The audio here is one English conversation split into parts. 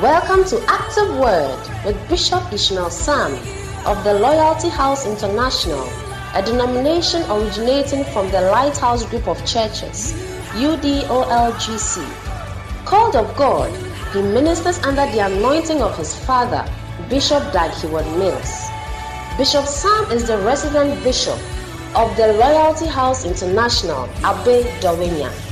Welcome to Active Word with Bishop Ishmael Sam of the Loyalty House International, a denomination originating from the Lighthouse Group of Churches, UDOLGC. Called of God, he ministers under the anointing of his father, Bishop Dag Mills. Bishop Sam is the resident bishop of the Loyalty House International, Abe Dawhenya,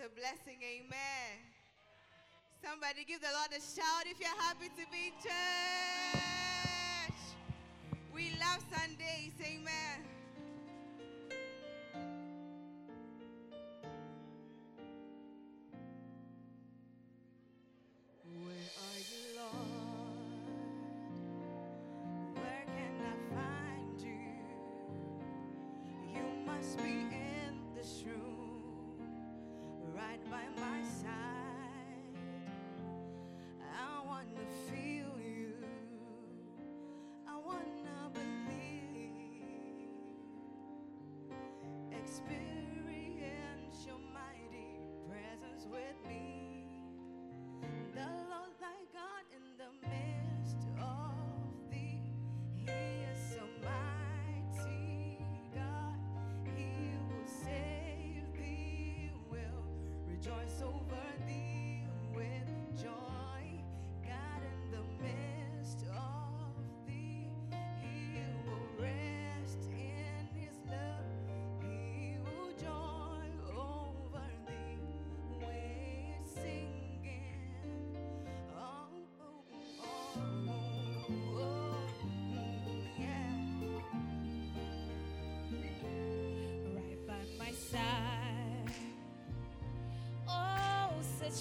A blessing. Amen. Somebody give the Lord a shout if you're happy to be in church. We love Sundays. Amen.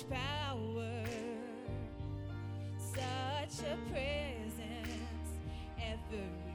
Power, such a presence everywhere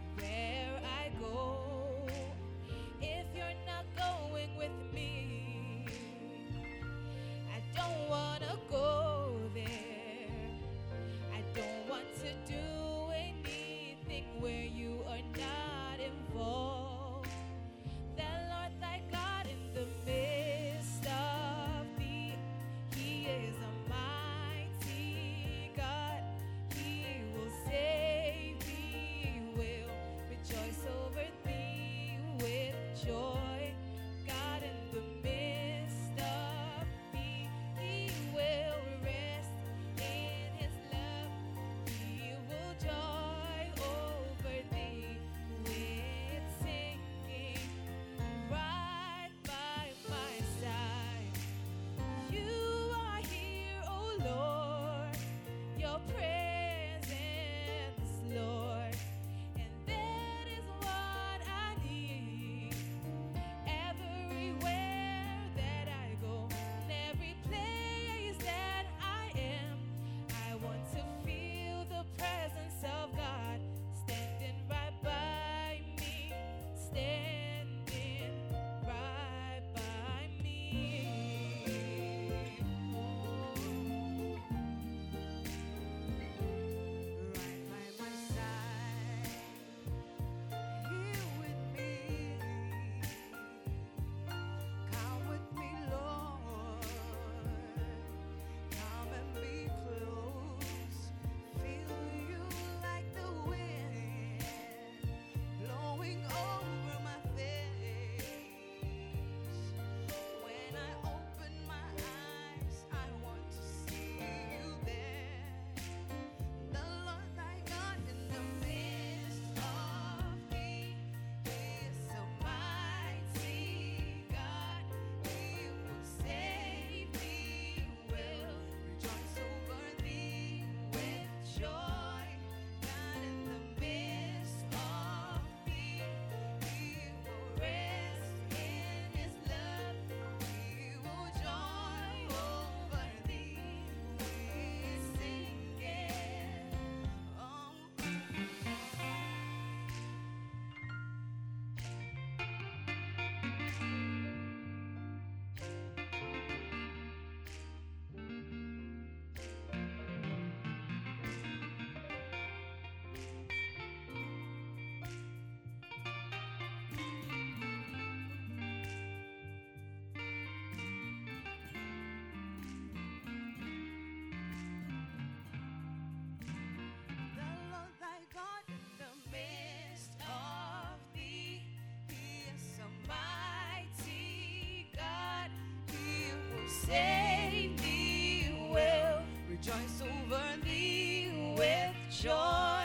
rejoice over thee with joy.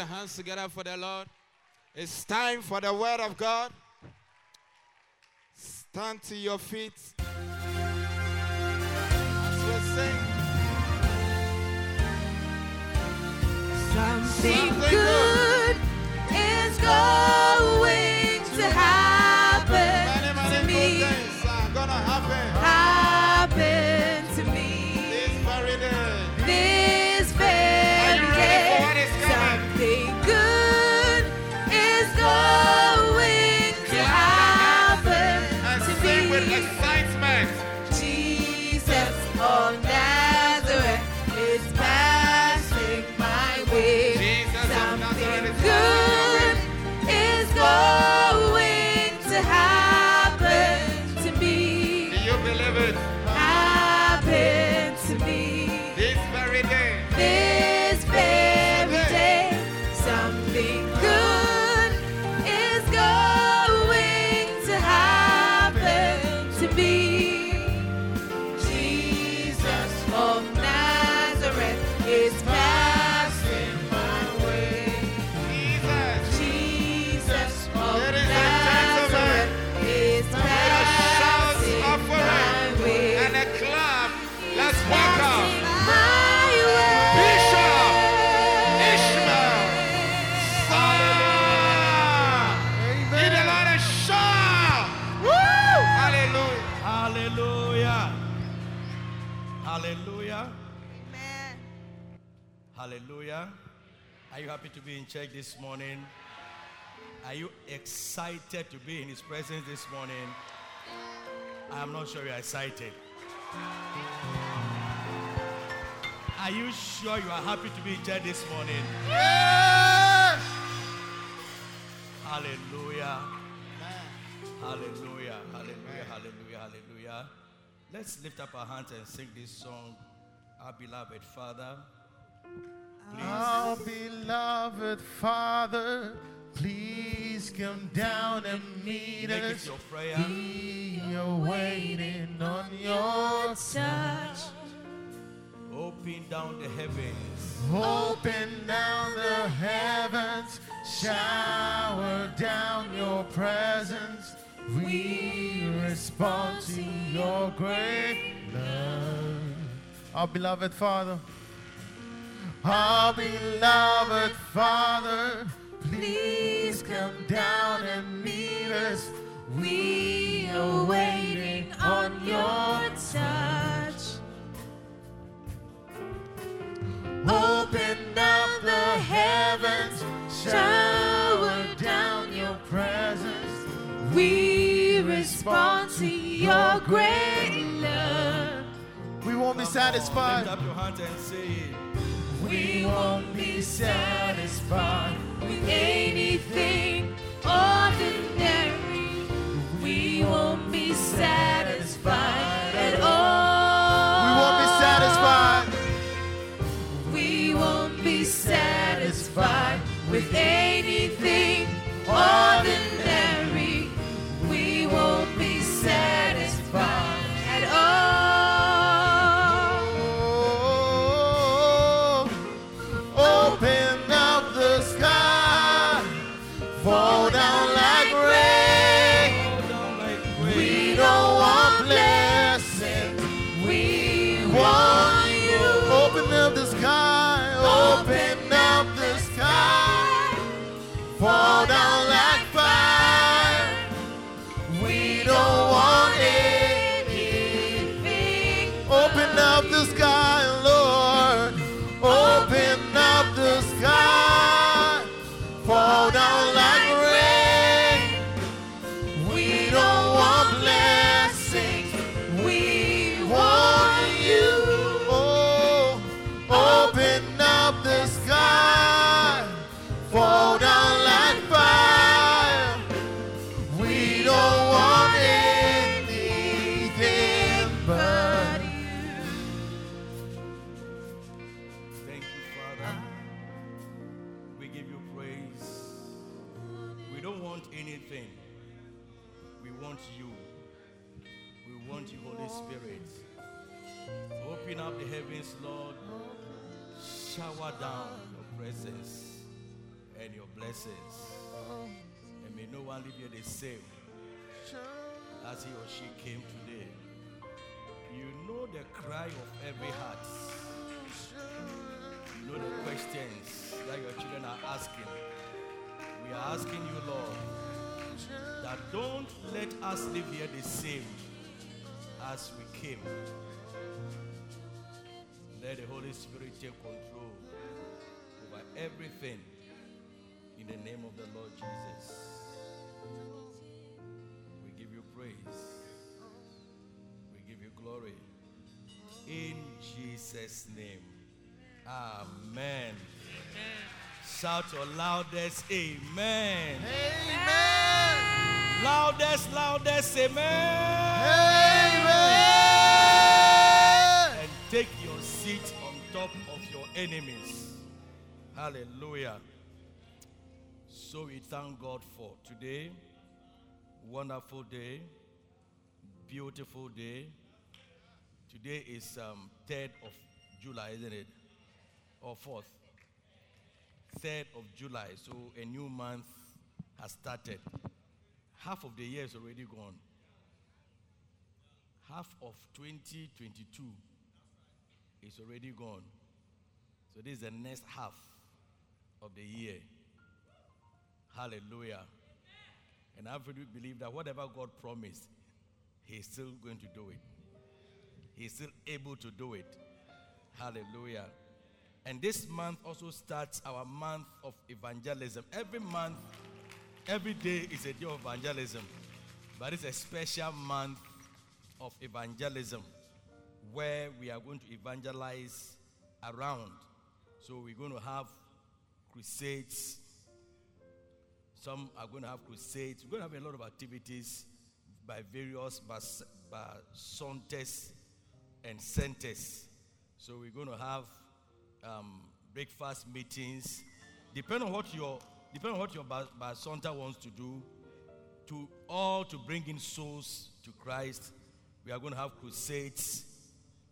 Your hands together for the Lord. It's time for the word of God. Stand to your feet. As we sing. Something Something good church this morning? Are you excited to be in His presence this morning? I am not sure you are excited. Are you sure you are happy to be in church this morning? Yes! Hallelujah. Hallelujah. Hallelujah. Hallelujah. Hallelujah. Let's lift up our hands and sing this song. Our beloved Father. Our beloved Father, please come down and meet Make it us. your prayer. We are waiting on your touch. Open down the heavens. Open down the heavens, shower down your presence. We respond to your great love. Our beloved Father, our beloved Father, please come down and meet us. We are waiting on your touch. Open up the heavens, shower down your presence. We respond to your great love. We won't be satisfied. Lift up your hands and say we won't be satisfied with anything ordinary. We won't be satisfied at all. We won't be satisfied. We won't be satisfied with anything. Blessings. And may no one leave here the same as he or she came today. You know the cry of every heart. You know the questions that your children are asking. We are asking you, Lord, that don't let us live here the same as we came. Let the Holy Spirit take control over everything in the name of the Lord Jesus. We give you praise. We give you glory. In Jesus' name. Amen. Shout your loudest amen. Amen. Loudest, loudest amen. Amen. And take your seat on top of your enemies. Hallelujah. So we thank God for today. Wonderful day. Beautiful day. Today is um, 3rd of July, isn't it? Or 4th? 3rd of July. So a new month has started. Half of the year is already gone. Half of 2022 is already gone. So this is the next half of the year. Hallelujah. And I really believe that whatever God promised, He's still going to do it. He's still able to do it. Hallelujah. And this month also starts our month of evangelism. Every month, every day is a day of evangelism. But it's a special month of evangelism where we are going to evangelize around. So we're going to have crusades. Some are going to have crusades. We're going to have a lot of activities by various bas- bacentas and centers. So we're going to have um, breakfast meetings. Depending on what your depending on what your bacenta wants to do, to all to bring in souls to Christ. We are going to have crusades.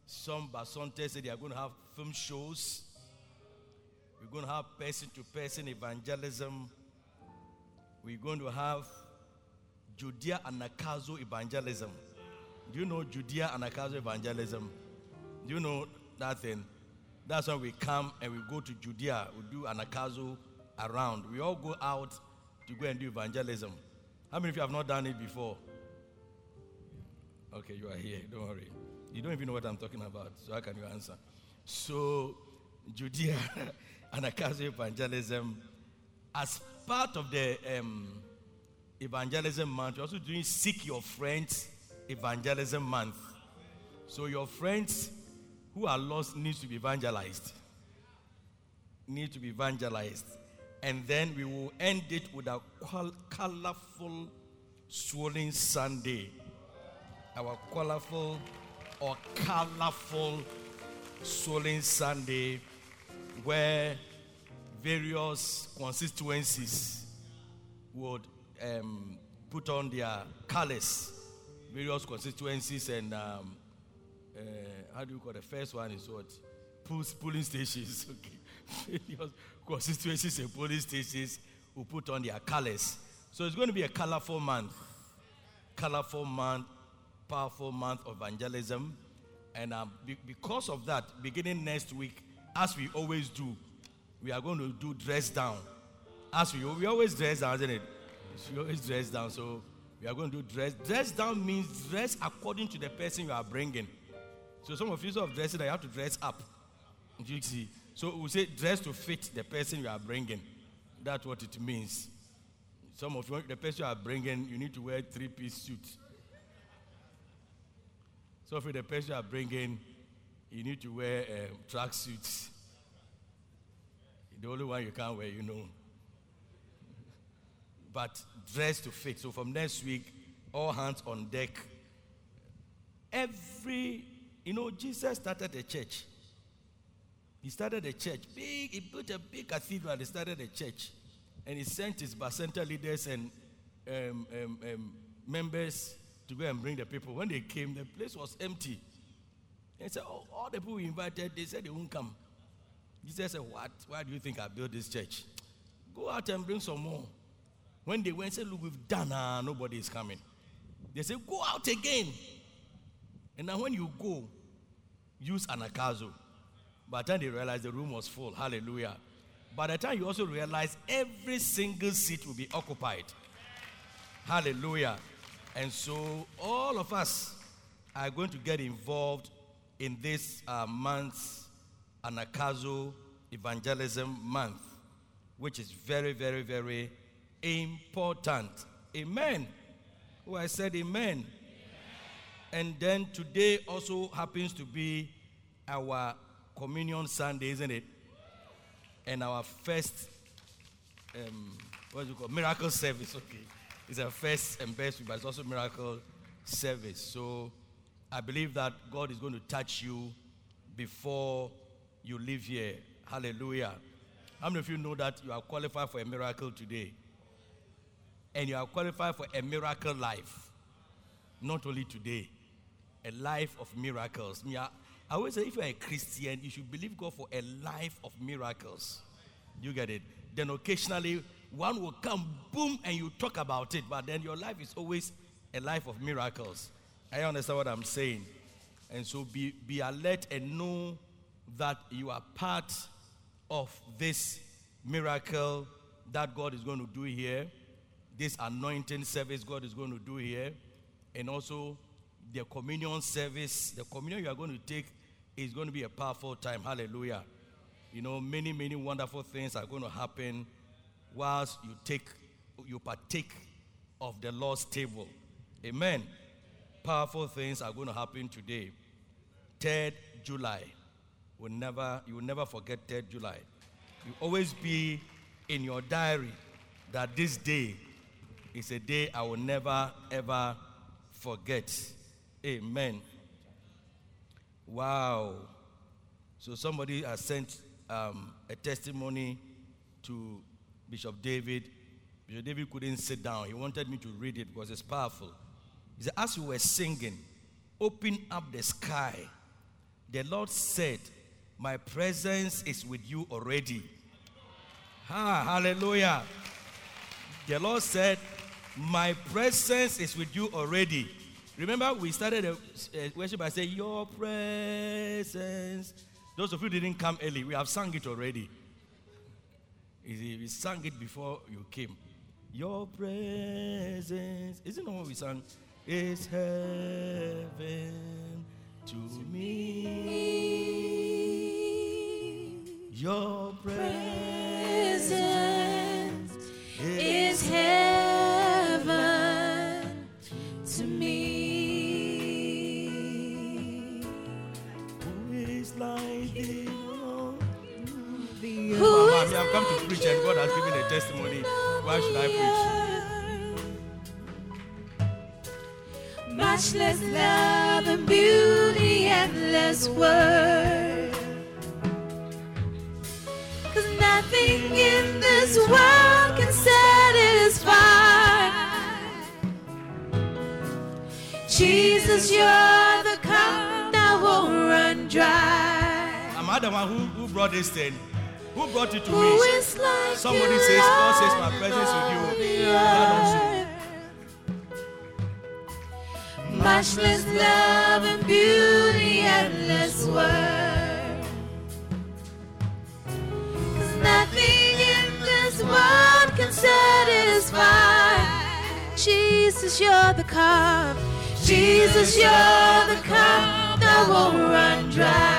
Some bacentas they are going to have film shows. We're going to have person to person evangelism. We're going to have Judea and Nakazo evangelism. Do you know Judea and Nakazo evangelism? Do you know that thing? That's when we come and we go to Judea. We do Anagkazo around. We all go out to go and do evangelism. How many of you have not done it before? Okay, you are here. Don't worry. You don't even know what I'm talking about. So how can you answer? So, Judea and Anagkazo evangelism, as part of the um, evangelism month, we're also doing Seek Your Friends evangelism month. So your friends who are lost need to be evangelized. Need to be evangelized. And then we will end it with a colorful swollen Sunday. Our colorful or colorful swollen Sunday where various constituencies would um, put on their colors, various constituencies, and um, uh, how do you call the first one is what? Pools, polling stations. Okay. various constituencies and polling stations will put on their colors. So it's going to be a colorful month. Colorful month, powerful month of evangelism. And um, be- because of that, beginning next week, as we always do, we are going to do dress down. As we, we always dress down, isn't it? We always dress down. So we are going to do dress. Dress down means dress according to the person you are bringing. So some of you sort of dress it, you have to dress up. Do you see? So we say dress to fit the person you are bringing. That's what it means. Some of you, the person you are bringing, you need to wear three-piece suit. So for the person you are bringing, you need to wear um, track suits. The only one you can't wear, you know. But dress to fit. So from next week, all hands on deck. Every, you know, Jesus started a church. He started a church. Big, he built a big cathedral and he started a church. And he sent his bacenta leaders and um, um, um, members to go and bring the people. When they came, the place was empty. And said, oh, all the people we invited, they said they won't come. Jesus said, What? Why do you think I built this church? Go out and bring some more. When they went, said, Look, we've done, uh, nobody is coming. They said, Go out again. And now when you go, use Anagkazo. By the time they realized the room was full, hallelujah. By the time you also realize every single seat will be occupied. Hallelujah. And so all of us are going to get involved in this uh, month's Anagkazo Evangelism Month, which is very, very, very important. Amen. Oh, I said amen. amen. And then today also happens to be our Communion Sunday, isn't it? And our first, um, what do you call miracle service? Okay, it's our first and best, but it's also miracle service. So I believe that God is going to touch you before you live here. Hallelujah. How many of you know that you are qualified for a miracle today? And you are qualified for a miracle life. Not only today, a life of miracles. I always say if you're a Christian, you should believe God for a life of miracles. You get it? Then occasionally one will come, boom, and you talk about it, but then your life is always a life of miracles. I understand what I'm saying. And so be, be alert and know that you are part of this miracle that God is going to do here, this anointing service God is going to do here, and also the communion service. The communion you are going to take is going to be a powerful time. Hallelujah. You know, many, many wonderful things are going to happen whilst you take, you partake of the Lord's table. Amen. Powerful things are going to happen today. 3rd July will never, you will never forget 3rd July. You always be in your diary that this day is a day I will never ever forget. Amen. Wow. So somebody has sent um, a testimony to Bishop David. Bishop David couldn't sit down. He wanted me to read it because it's powerful. He said, As we were singing, open up the sky, the Lord said, My presence is with you already. Ha, hallelujah. The Lord said, My presence is with you already. Remember, we started a, a uh, worship by saying, Your presence. Those of you didn't come early, we have sung it already. We sang it before you came. Your presence. Isn't that what we sang? Is heaven to me. Your presence is heaven to me. Who is like thee? Who Mama, is me, I've come to preach and God has given a testimony. Why should I preach? Matchless love and beauty, endless word. Cause Nothing in this world can satisfy. Jesus, you're the cup that won't run dry. Am I the one who, who brought this thing? Who brought it to Who me? like Somebody says, God says, my presence with you. Matchless love and beauty, endless word. 'Cause nothing in this world can satisfy. Jesus, you're the cup. Jesus, you're the cup that won't run dry.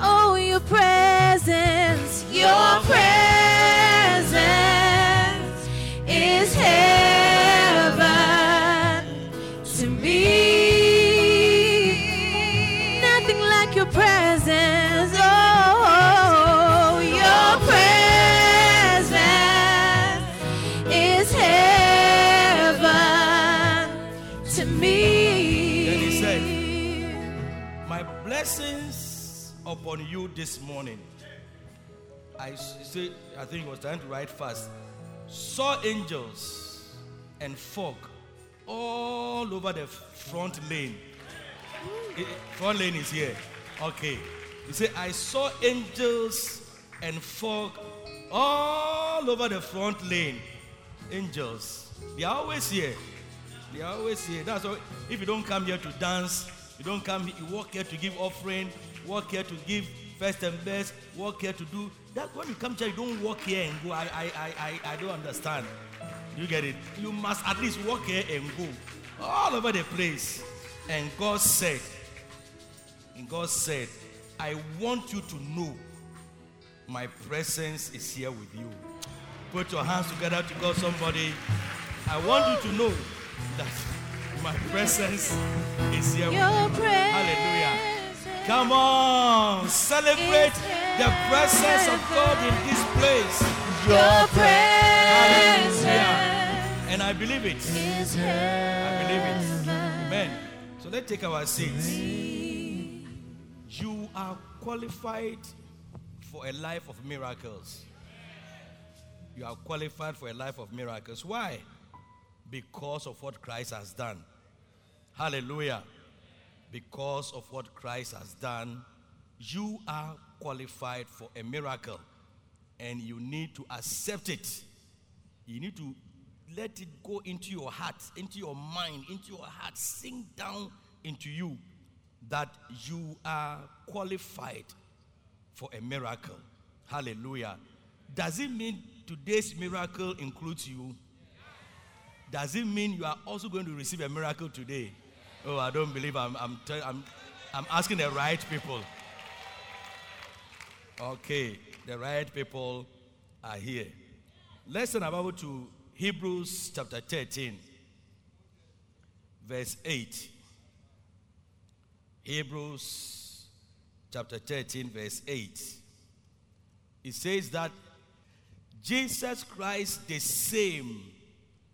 Oh, your presence, your presence is heaven blessings upon you this morning. I say, I think he was trying to write fast. Saw angels and fog all over the front lane. Eh, front lane is here. Okay. You said, I saw angels and fog all over the front lane. Angels. They are always here. They are always here. That's why if you don't come here to dance, you don't come here, you walk here to give offering, walk here to give first and best, walk here to do that. When you come here, you don't walk here and go. I I I I, I don't understand. You get it? You must at least walk here and go. All over the place. And God said, and God said, I want you to know my presence is here with you. Put your hands together to God, somebody. I want you to know that my presence is here with Your you. presence. Hallelujah. Come on, celebrate the presence of God in this place. Your presence And I believe it. is I believe it. Amen. So let's take our seats. You are qualified for a life of miracles. You are qualified for a life of miracles. Why? Because of what Christ has done. Hallelujah. Because of what Christ has done, you are qualified for a miracle. And you need to accept it. You need to let it go into your heart, into your mind, into your heart, sink down into you that you are qualified for a miracle. Hallelujah. Does it mean today's miracle includes you? Does it mean you are also going to receive a miracle today? Oh, I don't believe I'm, I'm, tell- I'm, I'm asking the right people. Okay, the right people are here. Let's turn Bible to Hebrews chapter 13, verse 8. Hebrews chapter 13, verse 8. It says that Jesus Christ the same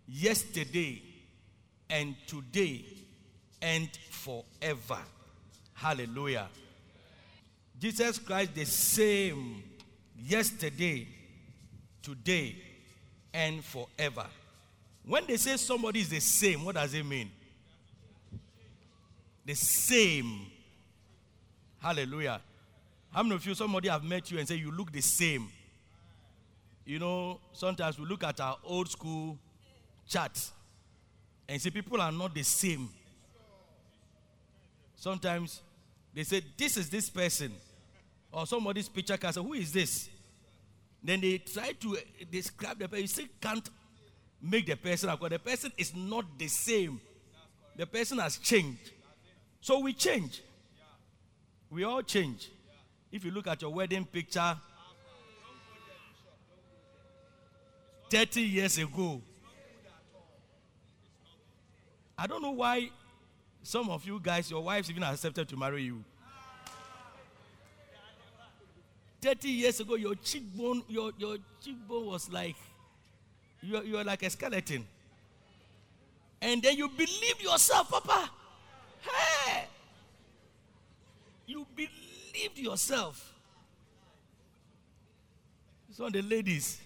yesterday and today and forever. Hallelujah. Jesus Christ the same yesterday, today, and forever. When they say somebody is the same, what does it mean? The same. Hallelujah. How many of you, somebody have met you and say you look the same? You know, sometimes we look at our old school charts and see people are not the same. Sometimes they say, This is this person. Or somebody's picture can say, Who is this? Then they try to uh, describe the person. You still can't make the person because the person is not the same. The person has changed. So we change. We all change. If you look at your wedding picture 30 years ago, I don't know why some of you guys, your wives even accepted to marry you. 30 years ago, your cheekbone, your, your cheekbone was like, you are, you are like a skeleton. And then you believe yourself, Papa. Hey! You believed yourself. Some of the ladies,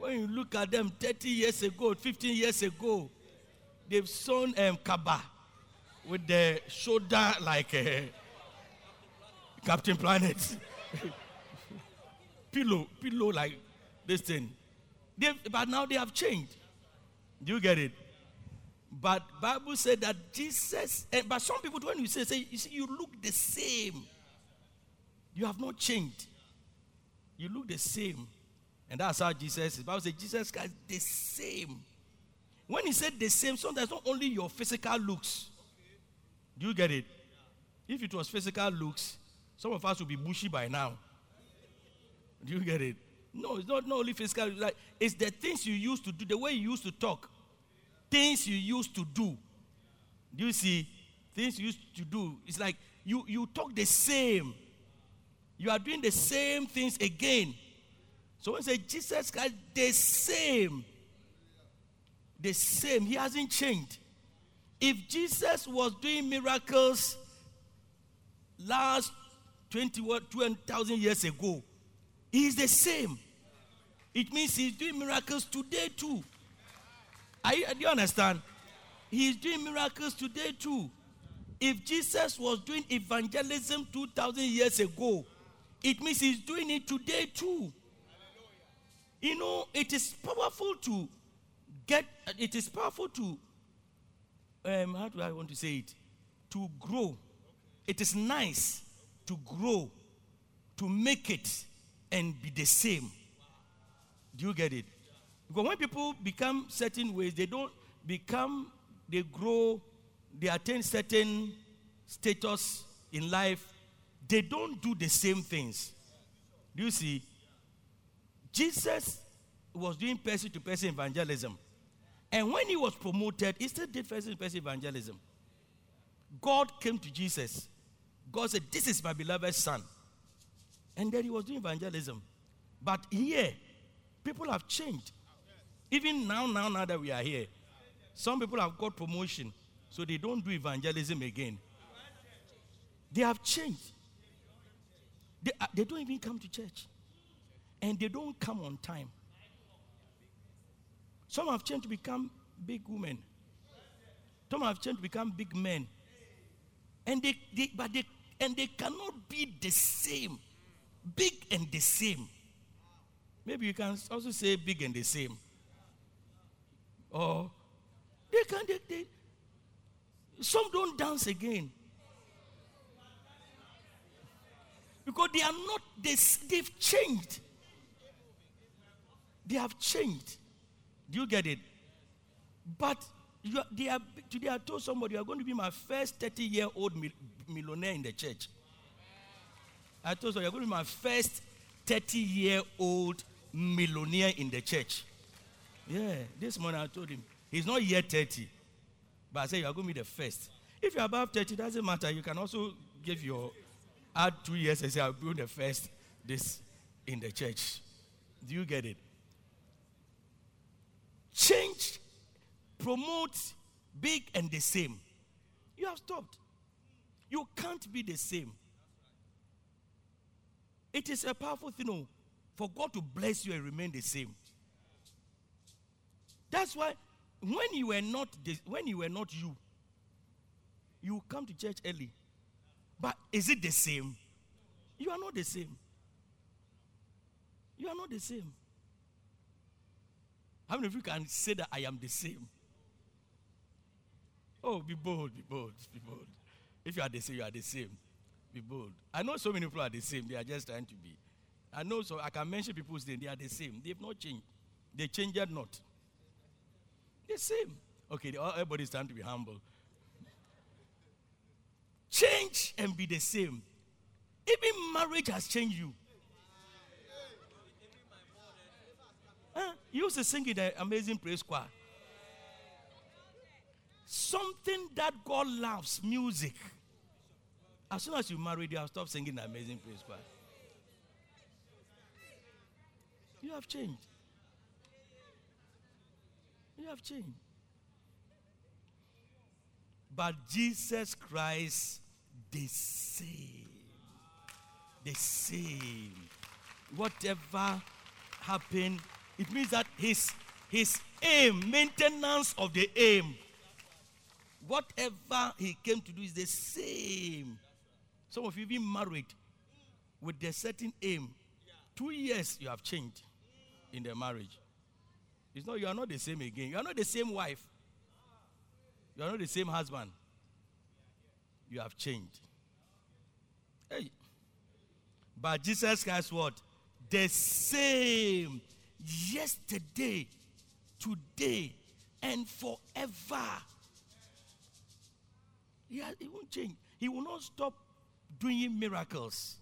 when you look at them 30 years ago, 15 years ago, they've sewn um, kaba with the shoulder like uh, Captain Planet. pillow, pillow like this thing. They've, but now they have changed. Do you get it? But Bible said that Jesus, eh, but some people when you say, say you see, you look the same. You have not changed. You look the same. And that's how Jesus is. Bible says Jesus Christ the same. When he said the same, sometimes not only your physical looks. Do you get it? If it was physical looks, some of us would be bushy by now. Do you get it? No, it's not, not only physical. Like, it's the things you used to do, the way you used to talk, things you used to do. Do you see? Things you used to do. It's like you, you talk the same. You are doing the same things again. So when he say Jesus Christ, the same. The same. He hasn't changed. If Jesus was doing miracles last 20,000 years ago, he is the same. It means he's doing miracles today too. Are you, do you understand? He's doing miracles today too. If Jesus was doing evangelism 2,000 years ago, it means he's doing it today too. You know, it is powerful to get, it is powerful to, um, how do I want to say it? To grow. It is nice to grow, to make it and be the same. Do you get it? Because when people become certain ways, they don't become, they grow, they attain certain status in life, they don't do the same things. Do you see? Jesus was doing person to person evangelism. And when he was promoted, he still did first person evangelism. God came to Jesus. God said, This is my beloved son. And then he was doing evangelism. But here, people have changed. Even now, now, now that we are here, some people have got promotion, so they don't do evangelism again. They have changed. They, uh, they don't even come to church. And they don't come on time. Some have changed to become big women. Some have changed to become big men. And they, they but they and they cannot be the same. Big and the same. Maybe you can also say big and the same. Or they can they, they some don't dance again. Because they are not this, they've changed. They have changed. Do you get it? But you are, they are, today I told somebody, you are going to be my first 30 year old millionaire in the church. I told you, you're going to be my first 30 year old millionaire in the church. Yeah, this morning I told him, he's not yet 30. But I said, you are going to be the first. If you're above 30, doesn't matter. You can also give your, add two years and say, I'll be the first this in the church. Do you get it? Change, promote, big and the same. You have stopped. You can't be the same. It is a powerful thing oh, for God to bless you and remain the same. That's why when you were not this, when you were not you, you come to church early. But is it the same? You are not the same. You are not the same. How many of you can say that I am the same? Oh, be bold, be bold, be bold. If you are the same, you are the same. Be bold. I know so many people are the same. They are just trying to be. I know so I can mention people's name. They are the same. They have not changed. They changed not. The same. Okay, everybody is trying to be humble. Change and be the same. Even marriage has changed you. Huh? You used to sing in the uh, amazing praise choir. Something that God loves, music. As soon as you married, you have stopped singing the amazing praise choir. You have changed. You have changed. But Jesus Christ, the same. The same. whatever happened, it means that his his aim, maintenance of the aim, whatever he came to do is the same. Some of you been married with a certain aim. Two years you have changed in the marriage. It's not you are not the same again. You are not the same wife. You are not the same husband. You have changed. Hey. But Jesus Christ what? The same yesterday, today, and forever. He, has, he won't change. He will not stop doing miracles.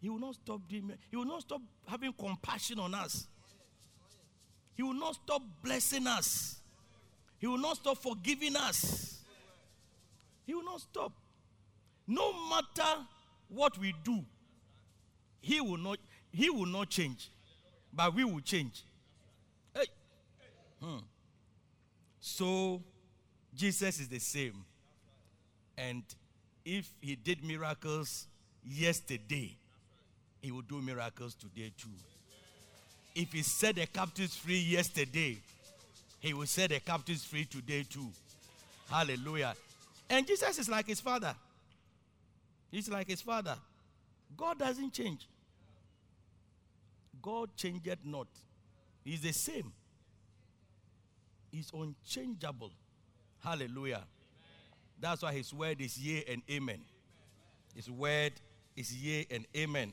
He will not stop doing. He will not stop having compassion on us. He will not stop blessing us. He will not stop forgiving us. He will not stop. No matter what we do, he will not he will not change. But we will change. Hey. Hmm. So Jesus is the same. And if he did miracles yesterday, he will do miracles today too. If he set the captives free yesterday, he will set the captives free today too. Hallelujah. And Jesus is like his father. He's like his father. God doesn't change. God changed not. He's the same. He's unchangeable. Hallelujah. That's why his word is yea and amen. His word is yea and amen.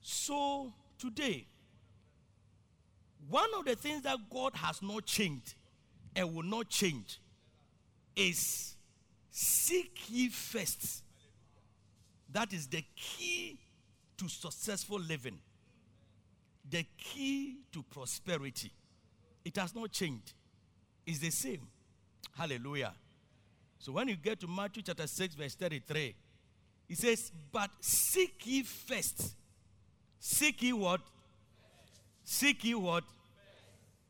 So today, one of the things that God has not changed and will not change is seek ye first. That is the key to successful living, the key to prosperity. It has not changed, it's the same. Hallelujah. So when you get to Matthew chapter 6, verse 33, it says, But seek ye first. Seek ye what? Seek ye what?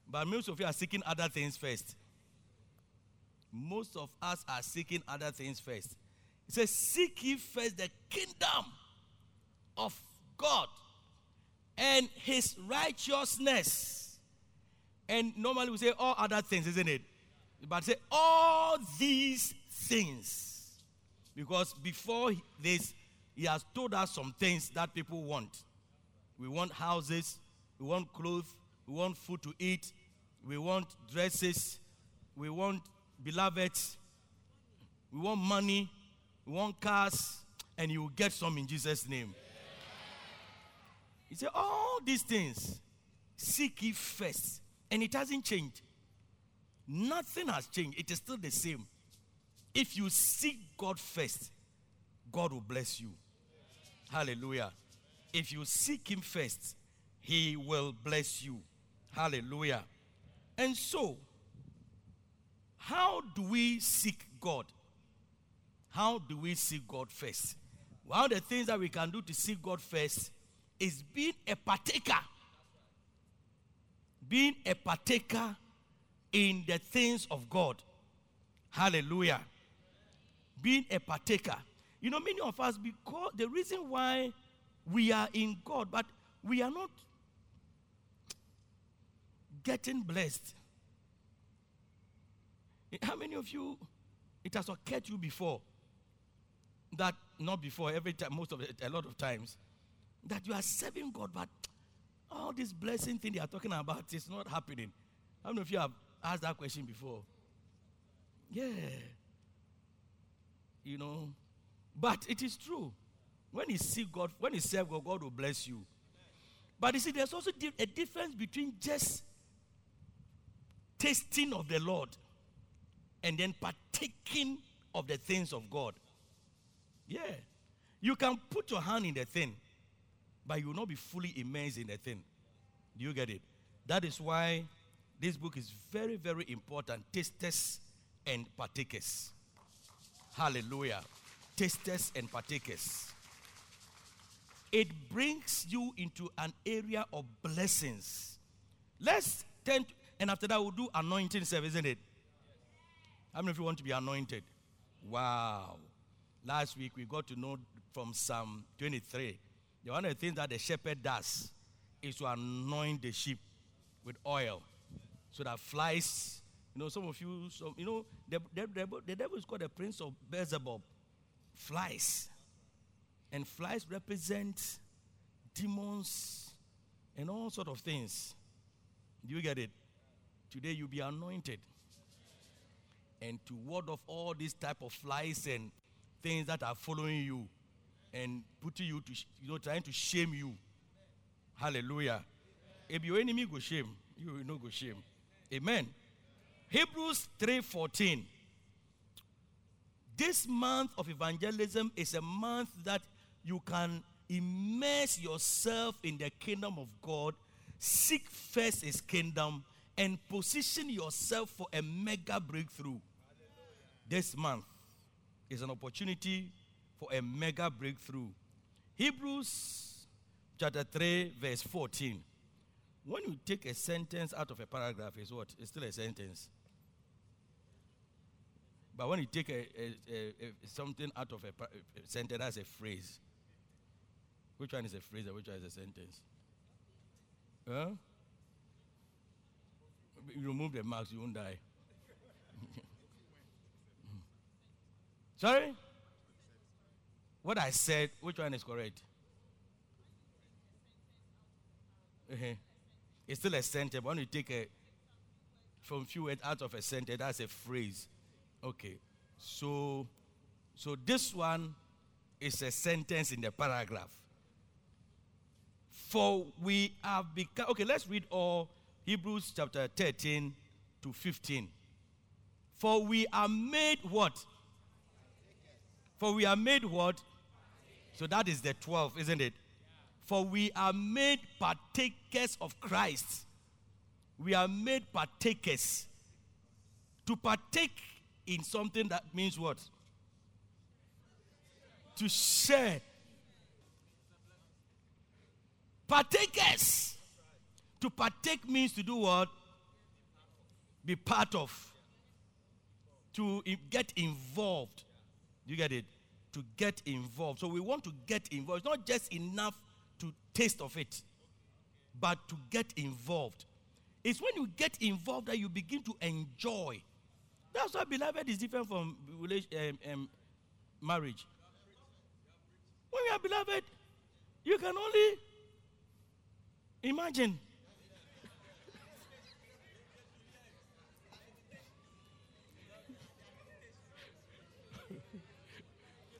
But most of you are seeking other things first. Most of us are seeking other things first. It says, Seek ye first the kingdom of God and his righteousness. And normally we say all other things, isn't it? But say all these things. Because before this, he has told us some things that people want. We want houses, we want clothes, we want food to eat, we want dresses, we want beloveds, we want money, we want cars, and you will get some in Jesus' name. He said, All these things, seek ye first. And it hasn't changed. Nothing has changed. It is still the same. If you seek God first, God will bless you. Hallelujah. If you seek Him first, He will bless you. Hallelujah. And so, how do we seek God? How do we seek God first? One of the things that we can do to seek God first is being a partaker. Being a partaker in the things of God. Hallelujah. Being a partaker. You know, many of us, because the reason why we are in God, but we are not getting blessed. How many of you, it has occurred to you before that, not before, every time, most of it, a lot of times, that you are serving God, but all this blessing thing they are talking about is not happening. How many of you have asked that question before? Yeah. You know, but it is true. When you see God, when you serve God, God will bless you. But you see, there's also a difference between just tasting of the Lord and then partaking of the things of God. Yeah. You can put your hand in the thing, but you will not be fully immersed in the thing. Do you get it? That is why this book is very, very important. Tasters and partakers. Hallelujah. Tasters and partakers. It brings you into an area of blessings. Let's tend, and after that, we'll do anointing service, isn't it? How many of you want to be anointed? Wow. Last week, we got to know from Psalm 23 The one of the things that the shepherd does is to anoint the sheep with oil so that flies. You know, some of you, some, you know, the, the, the, the devil is called the prince of Beelzebub. Flies. And flies represent demons and all sort of things. Do you get it? Today you'll be anointed. And to ward off all these type of flies and things that are following you and putting you to, you know, trying to shame you. Hallelujah. If your enemy go shame, you will not go shame. Amen. Hebrews 3:14. This month of evangelism is a month that you can immerse yourself in the kingdom of God, seek first his kingdom, and position yourself for a mega breakthrough. This month is an opportunity for a mega breakthrough. Hebrews chapter 3, verse 14. When you take a sentence out of a paragraph, it's what? It's still a sentence. But when you take a, a- a- something out of a, a sentence, that's a phrase. Which one is a phrase and which one is a sentence? Huh? You remove the marks, you won't die. Sorry? What I said, which one is correct? Uh-huh. It's still a sentence. When you take a from few words out of a sentence, that's a phrase. Okay. So so this one is a sentence in the paragraph. For we have become okay, let's read all Hebrews chapter 13 to 15. For we are made what? For we are made what? So that is the 12, isn't it? For we are made partakers of Christ. We are made partakers. To partake in something that means what? To share. Partakers. To partake means to do what? Be part of. To get involved. You get it? To get involved. So we want to get involved. It's not just enough to taste of it, but to get involved. It's when you get involved that you begin to enjoy. That's why beloved is different from um, um, marriage. When you are beloved, you can only imagine.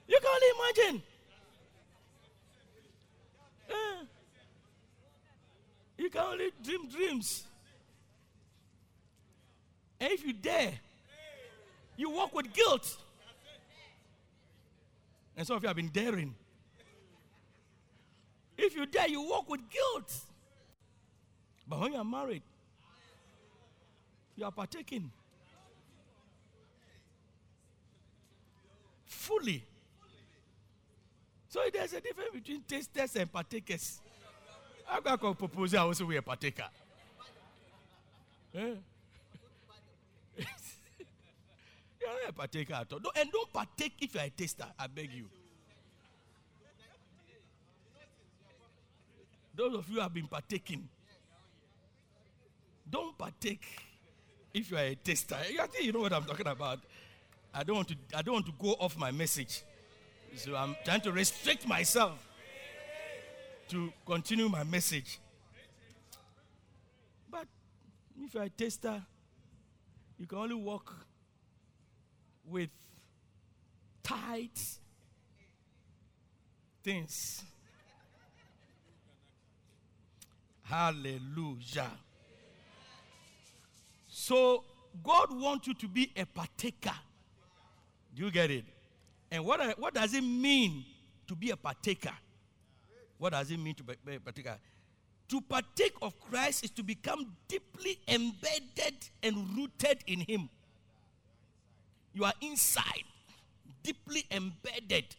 You can only imagine. Eh. you can only dream dreams. And if you dare, you walk with guilt. And some of you have been daring. If you dare, you walk with guilt. But when you are married, you are partaking fully. So there's a difference between tasters and partakers. I'm going to propose I also be a partaker. Eh? You're not a partaker at all. And don't partake if you're a taster, I beg you. Those of you who have been partaking, don't partake if you are a taster. I think you know what I'm talking about. I don't want to. I don't want to go off my message, so I'm trying to restrict myself to continue my message. But if you're a taster, you can only walk with tight things. Hallelujah. So God wants you to be a partaker. Do you get it? And what, uh, what does it mean to be a partaker? What does it mean to be a partaker? To partake of Christ is to become deeply embedded and rooted in Him. You are inside, deeply embedded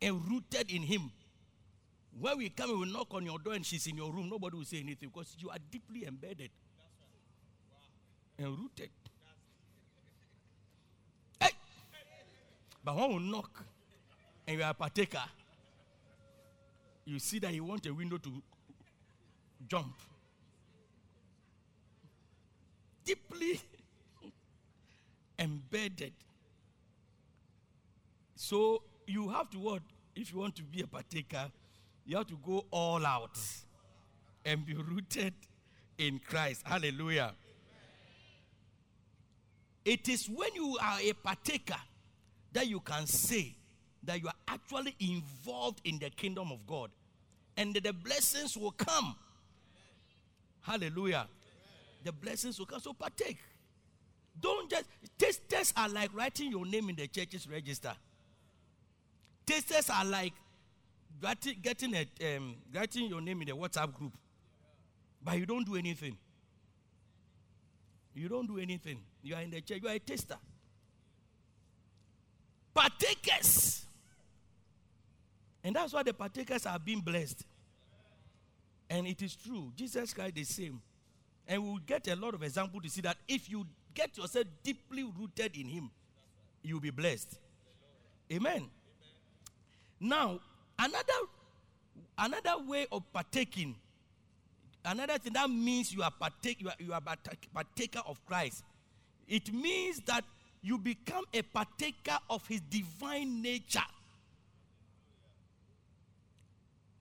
and rooted in Him. When we come we knock on your door and she's in your room, nobody will say anything because you are deeply embedded and rooted. But when we knock and you are a partaker, you see that you want a window to jump. Deeply embedded. So you have to what? If you want to be a partaker, you have to go all out and be rooted in Christ. Hallelujah. It is when you are a partaker that you can say that you are actually involved in the kingdom of God and the blessings will come. Hallelujah. The blessings will come. So partake. Don't just tasters are like writing your name in the church's register. Tasters are like getting a, um, your name in the WhatsApp group, but you don't do anything. You don't do anything. You are in the church. You are a taster. Partakers. And that's why the partakers are being blessed. And it is true. Jesus Christ the same. And we'll get a lot of example to see that if you get yourself deeply rooted in him, you'll be blessed. Amen. Now, another another way of partaking, another thing that means you are partake, you are, you are partaker of Christ. It means that you become a partaker of his divine nature.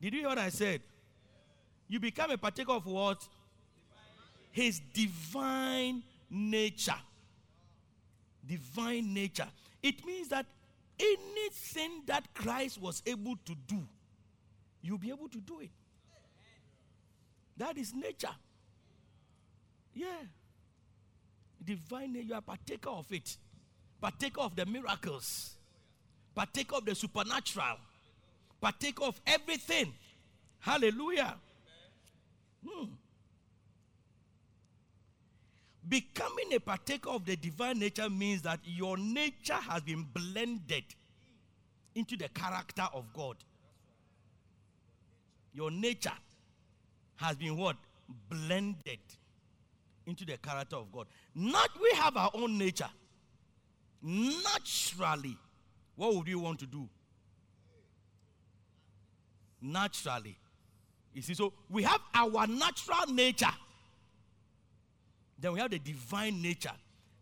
Did you hear what I said? You become a partaker of what? His divine nature. Divine nature. It means that anything that Christ was able to do, you'll be able to do it. That is nature. Yeah. Divine you are partaker of it. Partaker of the miracles. Partaker of the supernatural. Partaker of everything. Hallelujah. Hmm. Becoming a partaker of the divine nature means that your nature has been blended into the character of God. Your nature has been what? Blended into the character of God. Not we have our own nature. Naturally, what would you want to do? Naturally. You see, so we have our natural nature then we have the divine nature.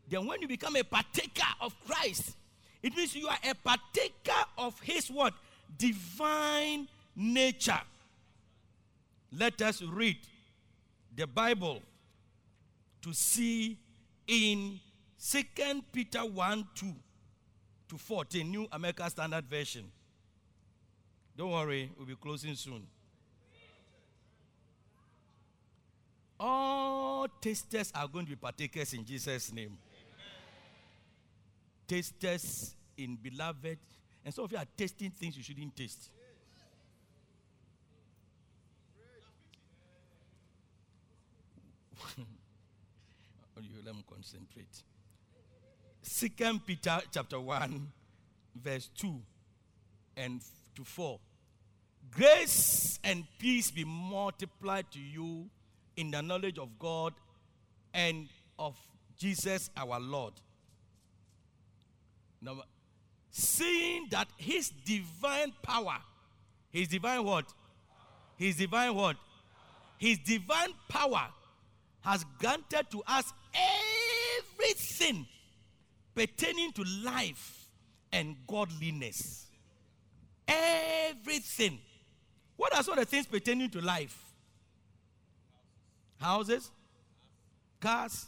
Then when you become a partaker of Christ, it means you are a partaker of his what? Divine nature. Let us read the Bible to see in Second Peter 1 2 to 14, New American Standard Version. Don't worry, we'll be closing soon. All tasters are going to be partakers in Jesus' name. Tasters in beloved. And some of you are tasting things you shouldn't taste. Oh, you let me concentrate. Second Peter chapter 1, verse 2 and to 4. Grace and peace be multiplied to you in the knowledge of God and of Jesus our Lord. Now, seeing that his divine power, his divine what? His divine what? His divine power has granted to us everything pertaining to life and godliness. Everything. What are some of the things pertaining to life? Houses, cars,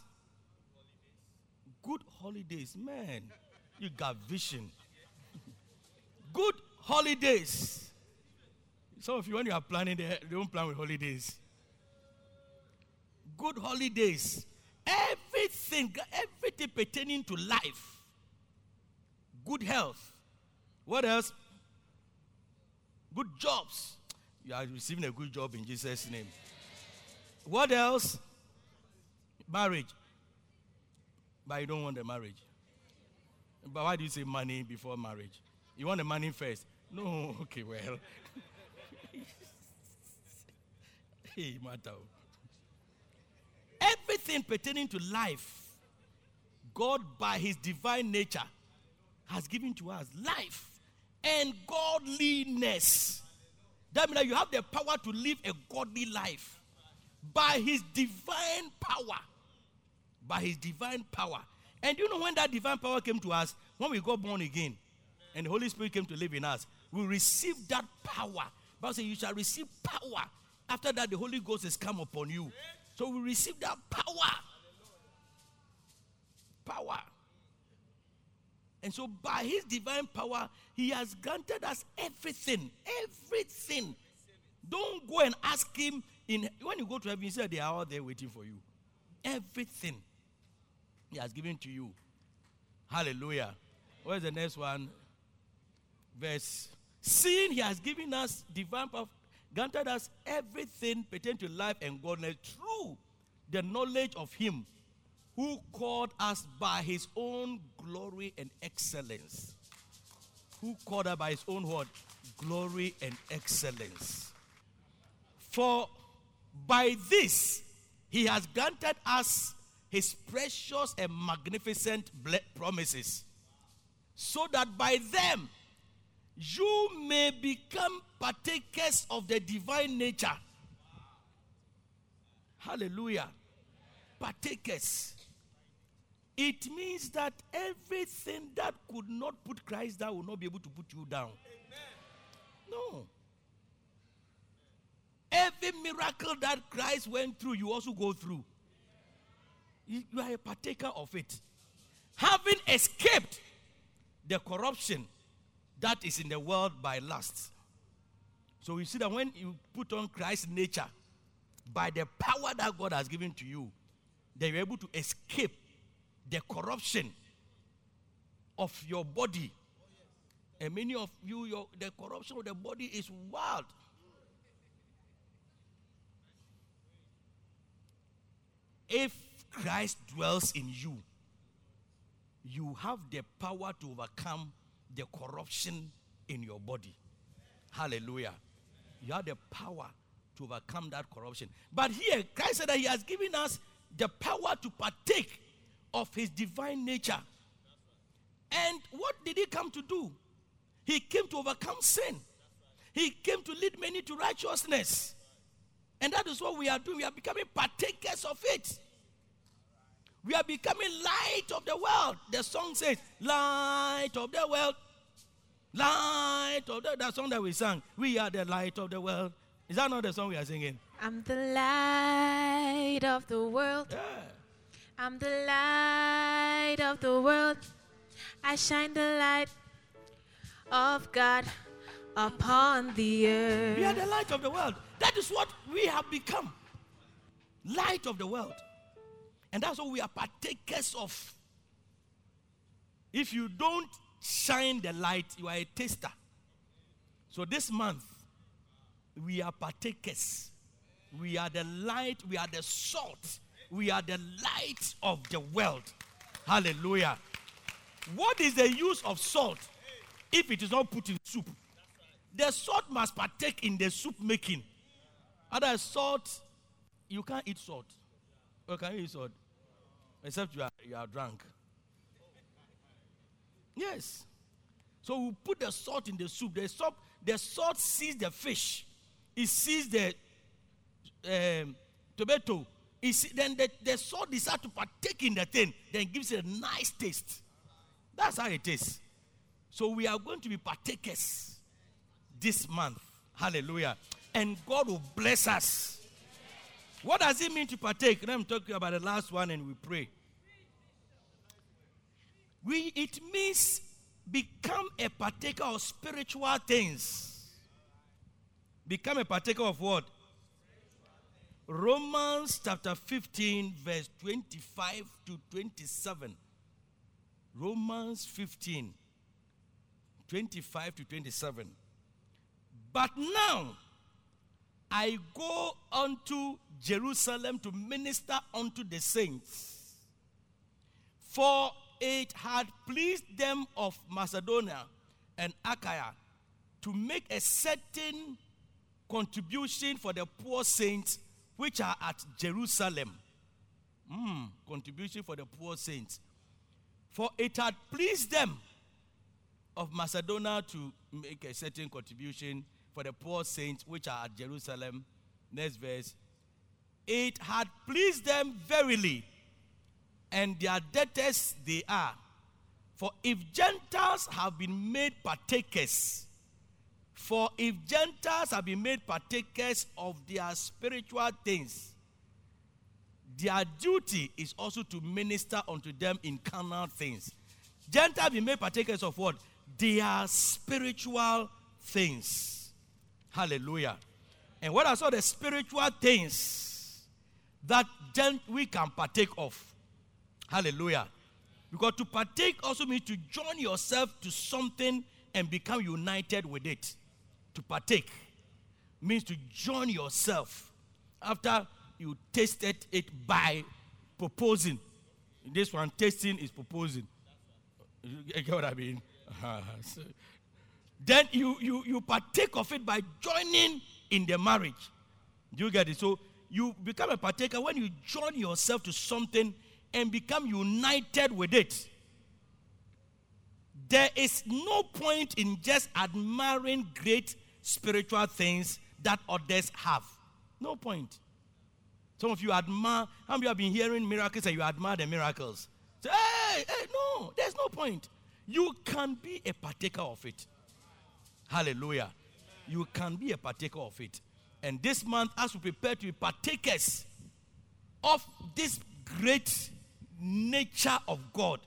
good holidays. Man, you got vision. good holidays. Some of you, when you are planning, they don't plan with holidays. Good holidays. Everything, everything pertaining to life. Good health. What else? Good jobs. You are receiving a good job in Jesus' name. What else? Marriage. But you don't want the marriage. But why do you say money before marriage? You want the money first? No, okay, well. hey, matter. Everything pertaining to life, God, by His divine nature, has given to us life and godliness. That means that you have the power to live a godly life by his divine power. By his divine power. And you know when that divine power came to us, when we got born again, and the Holy Spirit came to live in us, we received that power. Bible says you shall receive power. After that, the Holy Ghost has come upon you. So we receive that power. Power. And so, by his divine power, he has granted us everything. Everything. Don't go and ask him in when you go to heaven, he said they are all there waiting for you. Everything he has given to you. Hallelujah. Where's the next one? Verse. Seeing he has given us divine power, granted us everything pertaining to life and godliness through the knowledge of him who called us by his own glory and excellence. Who called us by his own word? Glory and excellence. For by this he has granted us his precious and magnificent promises, so that by them you may become partakers of the divine nature. Hallelujah. Partakers. It means that everything that could not put Christ down will not be able to put you down. No. Every miracle that Christ went through, you also go through. You are a partaker of it. Having escaped the corruption that is in the world by lust. So you see that when you put on Christ's nature, by the power that God has given to you, then you're able to escape the corruption of your body. And many of you, your, the corruption of the body is wild. If Christ dwells in you, you have the power to overcome the corruption in your body. Hallelujah. You have the power to overcome that corruption. But here, Christ said that He has given us the power to partake of his divine nature. And what did he come to do? He came to overcome sin. He came to lead many to righteousness. And that is what we are doing. We are becoming partakers of it. We are becoming light of the world. The song says, Light of the world. Light of the that song that we sang. We are the light of the world. Is that not the song we are singing? I'm the light of the world. Yeah. I'm the light of the world. I shine the light of God upon the earth. We are the light of the world. That is what we have become. Light of the world. And that's what we are partakers of. If you don't shine the light, you are a taster. So this month, we are partakers. We are the light, we are the salt we are the light of the world. Hallelujah. What is the use of salt if it is not put in soup? The salt must partake in the soup making. Other salt, you can't eat salt. Or can you eat salt? Except you are, you are drunk. Yes. So we put the salt in the soup. The salt, the salt sees the fish. It sees the um, tomato then the, the salt decides to partake in the thing, then gives it a nice taste. That's how it is. So we are going to be partakers this month. Hallelujah. And God will bless us. What does it mean to partake? Let me talk to you about the last one and we pray. We, it means become a partaker of spiritual things. Become a partaker of what? Romans chapter 15, verse 25 to 27. Romans 15, 25 to 27. But now I go unto Jerusalem to minister unto the saints. For it had pleased them of Macedonia and Achaia to make a certain contribution for the poor saints which are at Jerusalem. Mm, contribution for the poor saints. For it had pleased them of Macedonia to make a certain contribution for the poor saints which are at Jerusalem. Next verse. It had pleased them verily, and their debtors they are. For if Gentiles have been made partakers, for if Gentiles have been made partakers of their spiritual things, their duty is also to minister unto them in carnal things. Gentiles be made partakers of what? Their spiritual things. Hallelujah. And what are some of the spiritual things that we can partake of? Hallelujah. Because to partake also means to join yourself to something and become united with it. To partake means to join yourself after you tasted it by proposing. This one, tasting is proposing. You get what I mean? Then you, you, you partake of it by joining in the marriage. Do you get it? So you become a partaker when you join yourself to something and become united with it. There is no point in just admiring great spiritual things that others have. No point. Some of you admire, many of you have been hearing miracles and you admire the miracles? Say, hey, hey, no, there's no point. You can be a partaker of it. Hallelujah. You can be a partaker of it. And this month, as we prepare to be partakers of this great nature of God,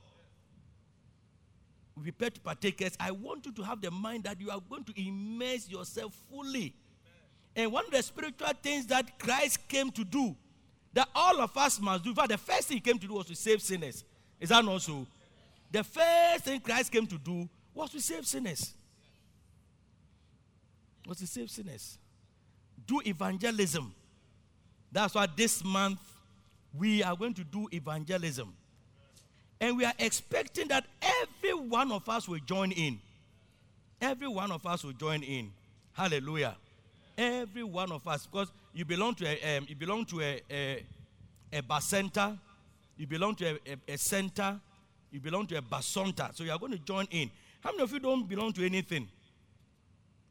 we prepare to partakers. I want you to have the mind that you are going to immerse yourself fully. And one of the spiritual things that Christ came to do, that all of us must do. In fact, the first thing he came to do was to save sinners. Is that not so? The first thing Christ came to do was to save sinners. Was to save sinners. Do evangelism. That's why this month we are going to do evangelism. And we are expecting that every one of us will join in. Every one of us will join in. Hallelujah. Every one of us, because you belong to a, um, you belong to a, a, a bacenta, you belong to a, a, a center, you belong to a basonta. So you are going to join in. How many of you don't belong to anything?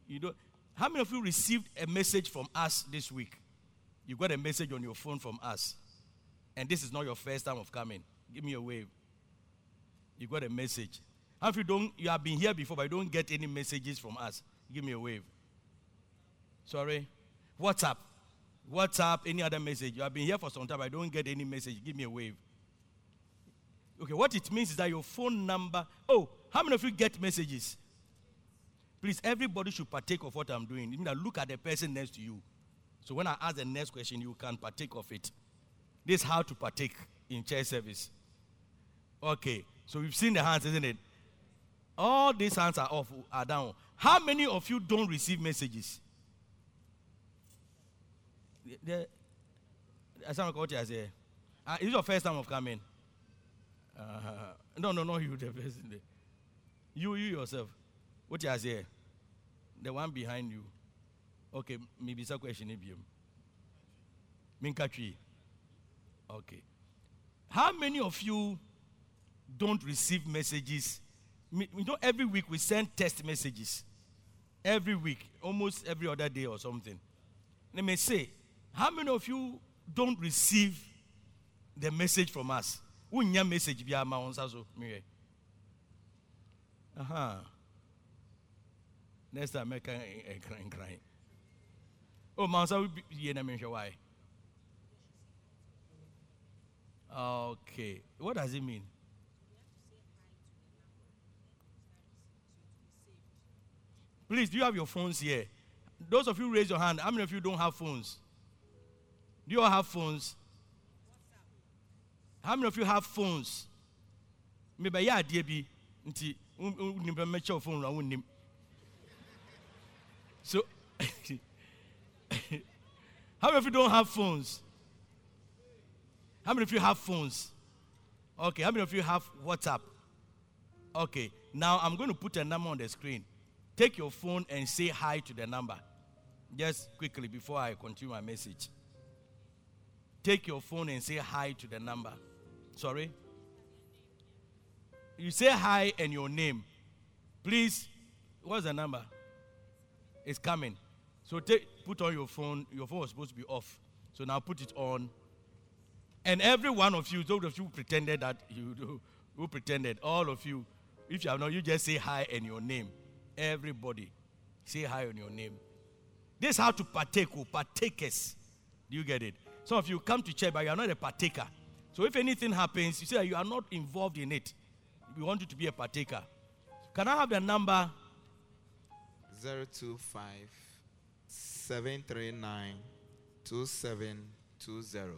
You don't. How many of you received a message from us this week? You got a message on your phone from us. And this is not your first time of coming. Give me a wave. You got a message. How if you don't you have been here before but you don't get any messages from us? Give me a wave. Sorry. WhatsApp. WhatsApp, any other message. You have been here for some time, but I don't get any message. Give me a wave. Okay, what it means is that your phone number. Oh, how many of you get messages? Please, everybody should partake of what I'm doing. You that look at the person next to you. So when I ask the next question, you can partake of it. This is how to partake in church service. Okay, so we've seen the hands, isn't it? All these hands are off, are down. How many of you don't receive messages? The, the, say. Uh, is your first time of coming? Uh, no, no, no, you, the. You, you yourself. What you say? The one behind you. Okay, maybe some question. Minkatri. Okay. How many of you don't receive messages? Me- You know, every week we send text messages. Every week, almost every other day or something. Let me say, how many of you don't receive the message from us? Message ama onsa so mehwɛ. Next time make a crying crying. Oh, man, so ye na mehwɛ why? Okay. What does it mean? Please, do you have your phones here? Those of you raise your hand. How many of you don't have phones? Do you all have phones? How many of you have phones? Maybe yeah, dear be nti phone. So how many of you don't have phones? How many of you have phones? Okay, how many of you have WhatsApp? Okay, now I'm going to put a number on the screen. Take your phone and say hi to the number. Just quickly before I continue my message. Take your phone and say hi to the number. Sorry? You say hi and your name. Please, what's the number? It's coming. So take, put on your phone. Your phone was supposed to be off. So now put it on. And every one of you, those of you who pretended that you do, who pretended, all of you, if you have not, you just say hi and your name. Everybody, say hi on your name. This is how to partake, oh, partakers. Do you get it? Some of you come to church, but you are not a partaker. So if anything happens, you say you are not involved in it. We want you to be a partaker. Can I have the number? 025 739 2720.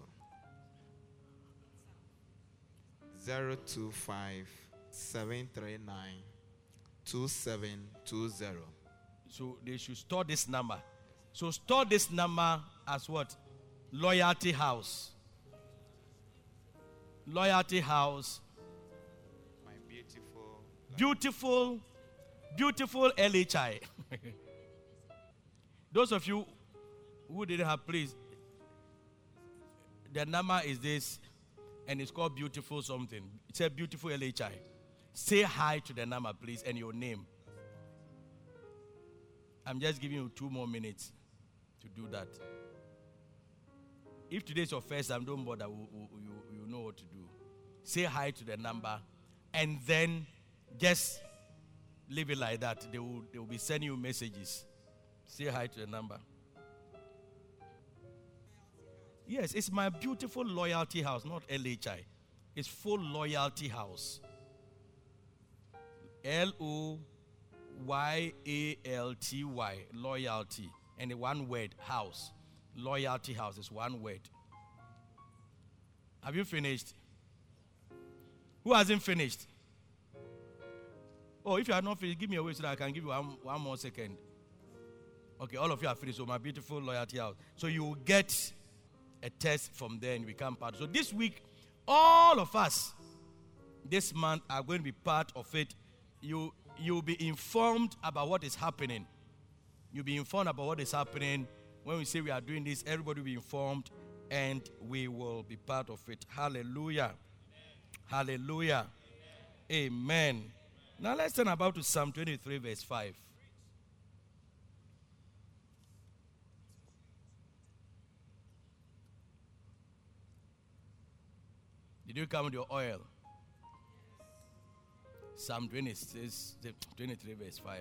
025 739 2720. So they should store this number. So store this number as what? Loyalty House. Loyalty House. My beautiful. Beautiful, beautiful LHI. Those of you who didn't have, please. The number is this, and it's called Beautiful something. It's a beautiful LHI. Say hi to the number, please, and your name. I'm just giving you two more minutes to do that. If today's your first time, don't bother. You, you, you know what to do. Say hi to the number, and then just leave it like that. They will, they will be sending you messages. Say hi to the number. Yes, it's my beautiful loyalty house, not LHI. It's full loyalty house. L O Y A L T Y, loyalty. And one word, house. Loyalty house is one word. Have you finished? Who hasn't finished? Oh, if you are not finished, give me a way so that I can give you one, one more second. Okay, all of you are finished. So, my beautiful loyalty house. So, you will get a test from there and become part. So, this week, all of us this month are going to be part of it. You you'll be informed about what is happening. You'll be informed about what is happening. When we say we are doing this, everybody will be informed and we will be part of it. Hallelujah. Amen. Hallelujah. Amen. Amen. Now let's turn about to Psalm 23, verse 5. Did you come with your oil? Psalm 26, 23, verse 5.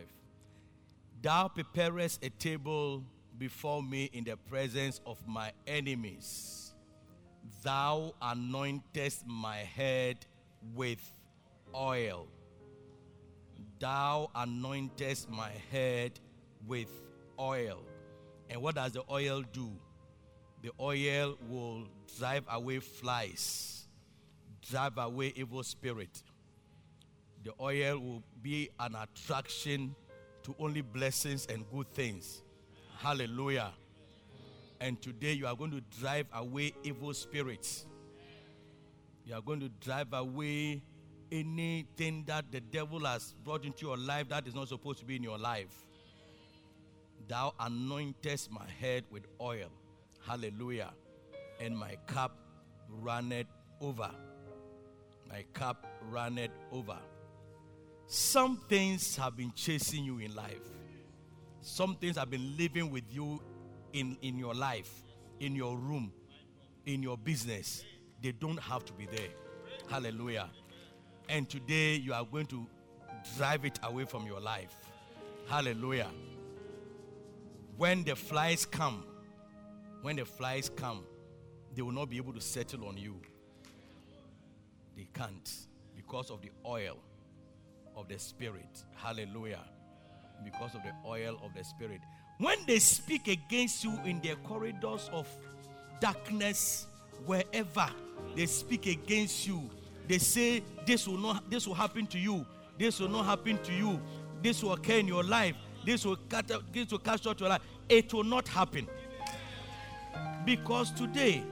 Thou preparest a table before me in the presence of my enemies. Thou anointest my head with oil. Thou anointest my head with oil. And what does the oil do? The oil will drive away flies, drive away evil spirit the oil will be an attraction to only blessings and good things. Hallelujah. And today you are going to drive away evil spirits. You are going to drive away anything that the devil has brought into your life that is not supposed to be in your life. Thou anointest my head with oil. Hallelujah. And my cup runneth over. My cup runneth over. Some things have been chasing you in life. Some things have been living with you in, in your life, in your room, in your business. They don't have to be there. Hallelujah. And today you are going to drive it away from your life. Hallelujah. When the flies come, when the flies come, they will not be able to settle on you. They can't because of the oil of the Spirit. Hallelujah. Because of the oil of the Spirit. When they speak against you in the corridors of darkness, wherever they speak against you, they say this will not this will happen to you, this will not happen to you, this will occur in your life, this will cut this will cast out your life. It will not happen. Because today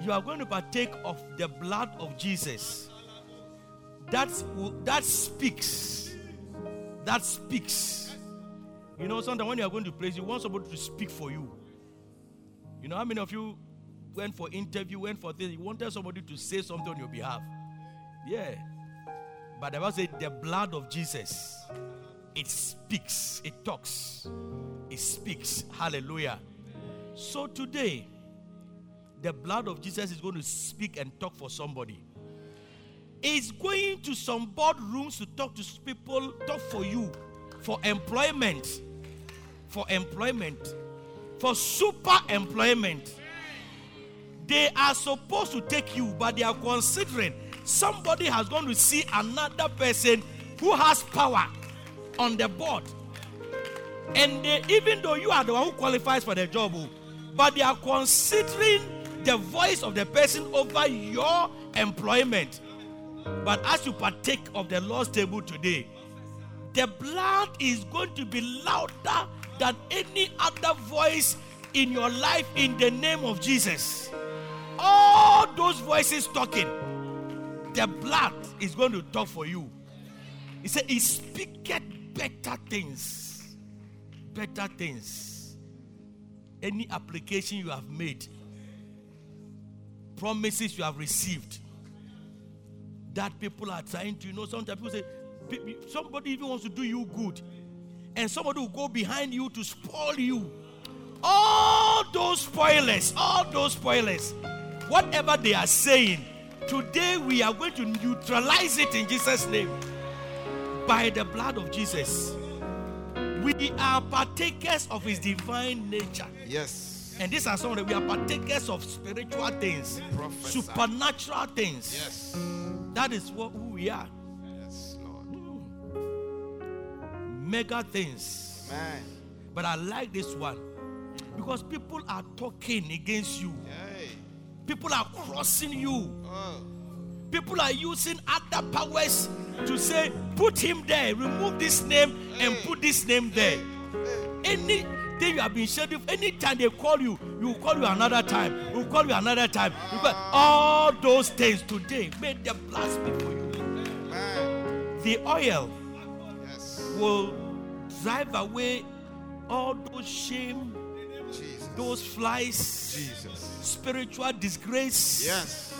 you are going to partake of the blood of Jesus that that speaks. That speaks. You know, sometimes when you are going to place, you want somebody to speak for you. You know, how many of you went for interview, went for this, you wanted somebody to say something on your behalf? Yeah. But the Bible said the blood of Jesus, it speaks, it talks. it speaks. Hallelujah. So today, the blood of Jesus is going to speak and talk for somebody. It's going to some boardrooms to talk to people, talk for you, for employment, for employment, for super employment. They are supposed to take you, but they are considering somebody has gone to see another person who has power on the board. And they, even though you are the one who qualifies for the job, but they are considering the voice of the person over your employment. But as you partake of the Lord's table today, the blood is going to be louder than any other voice in your life in the name of Jesus. All those voices talking, the blood is going to talk for you. He said, He speaketh better things. Better things. Any application you have made, promises you have received, that people are trying to, you know, sometimes people say, somebody even wants to do you good, and somebody will go behind you to spoil you. All those spoilers, all those spoilers, whatever they are saying, today we are going to neutralize it in Jesus' name by the blood of Jesus. We are partakers of his divine nature. Yes. And these are some of the we are partakers of spiritual things, Prophesy. supernatural things. Yes. That is what who we are. Yes, Lord. Hmm. Mega things. Man. But I like this one because people are talking against you. Hey. People are crossing you. Oh. People are using other powers to say, put him there, remove this name, and put this name there. Anything you have been scheduled, anytime they call you, you will call you another time, you call you another time. You call- all those things today, may the blast for you. The oil Yes. will drive away all those shame, Jesus. those flies, Jesus. spiritual disgrace, Yes.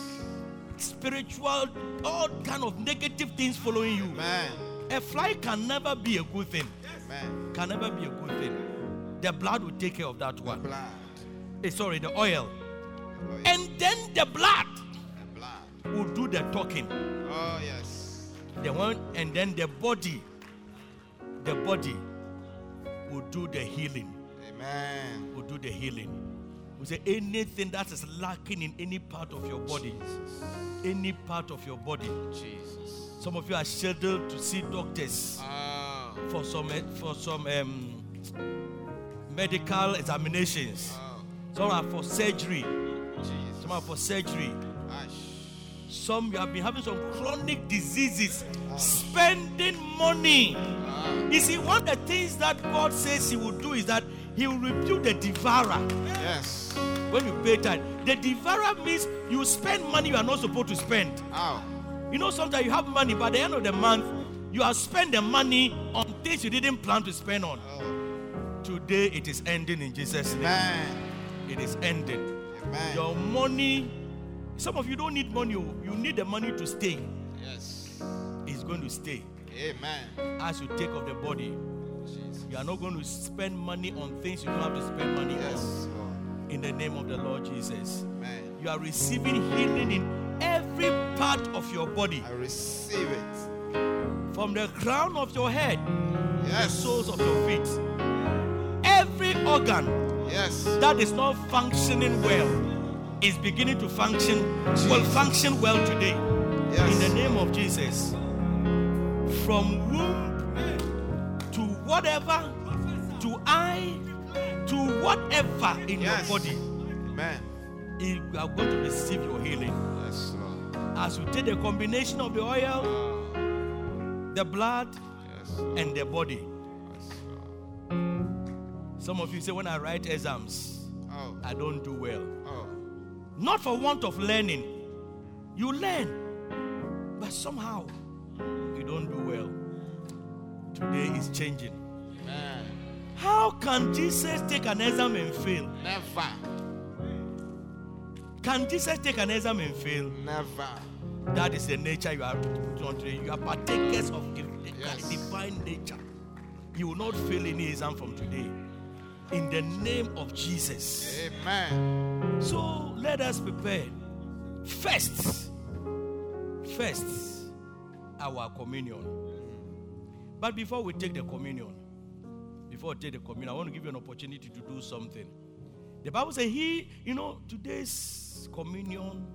spiritual, all kind of negative things following you. A fly can never be a good thing. Man. Can never be a good thing. The blood will take care of that one. Blood. Eh, sorry, the oil. Yes. And then the blood The blood. will do the talking. Oh, yes. The one, and then the body, the body will do the healing. Amen. Will do the healing. We say anything that is lacking in any part of your body, any part of your body. Jesus. Some of you are scheduled to see doctors Oh. for some for some um, medical examinations. Oh. Some are for surgery. Jesus. Some are for surgery. Ash. Some you have been having some chronic diseases, spending money. You see, one of the things that God says He will do is that He will rebuke the devourer Yes. when you pay time. The devourer means you spend money you are not supposed to spend. Ow. You know, sometimes you have money, but at the end of the month, you have spent the money on things you didn't plan to spend on. Oh. Today it is ending in Jesus' name. Man. It is ending. Amen. Your money, some of you don't need money, oh. you need the money to stay. Yes. It's going to stay. Amen. As you take of the body, Jesus. you are not going to spend money on things you don't have to spend money on. Yes, Lord. In the name of the Lord Jesus. Amen. You are receiving healing in every part of your body, I receive it. from the crown of your head the soles of your feet. Organ Yes. that is not functioning well is beginning to function, will function well today. Yes. In the name of Jesus. From womb to whatever, to eye, to whatever in Yes. your body, Amen. you are going to receive your healing. Yes, Lord. As you take the combination of the oil, mm. the blood, Yes, and the body. Some of you say, when I write exams, Oh. I don't do well. Oh. Not for want of learning. You learn, but somehow you don't do well. Today is changing. How can Jesus take an exam and fail? Never. Can Jesus take an exam and fail? Never. That is the nature you are today. You are partakers of the Yes. divine nature. You will not fail any exam from today. In the name of Jesus. Amen. So let us prepare. First, first, our communion. But before we take the communion, before we take the communion, I want to give you an opportunity to do something. The Bible says, He, you know, today's communion,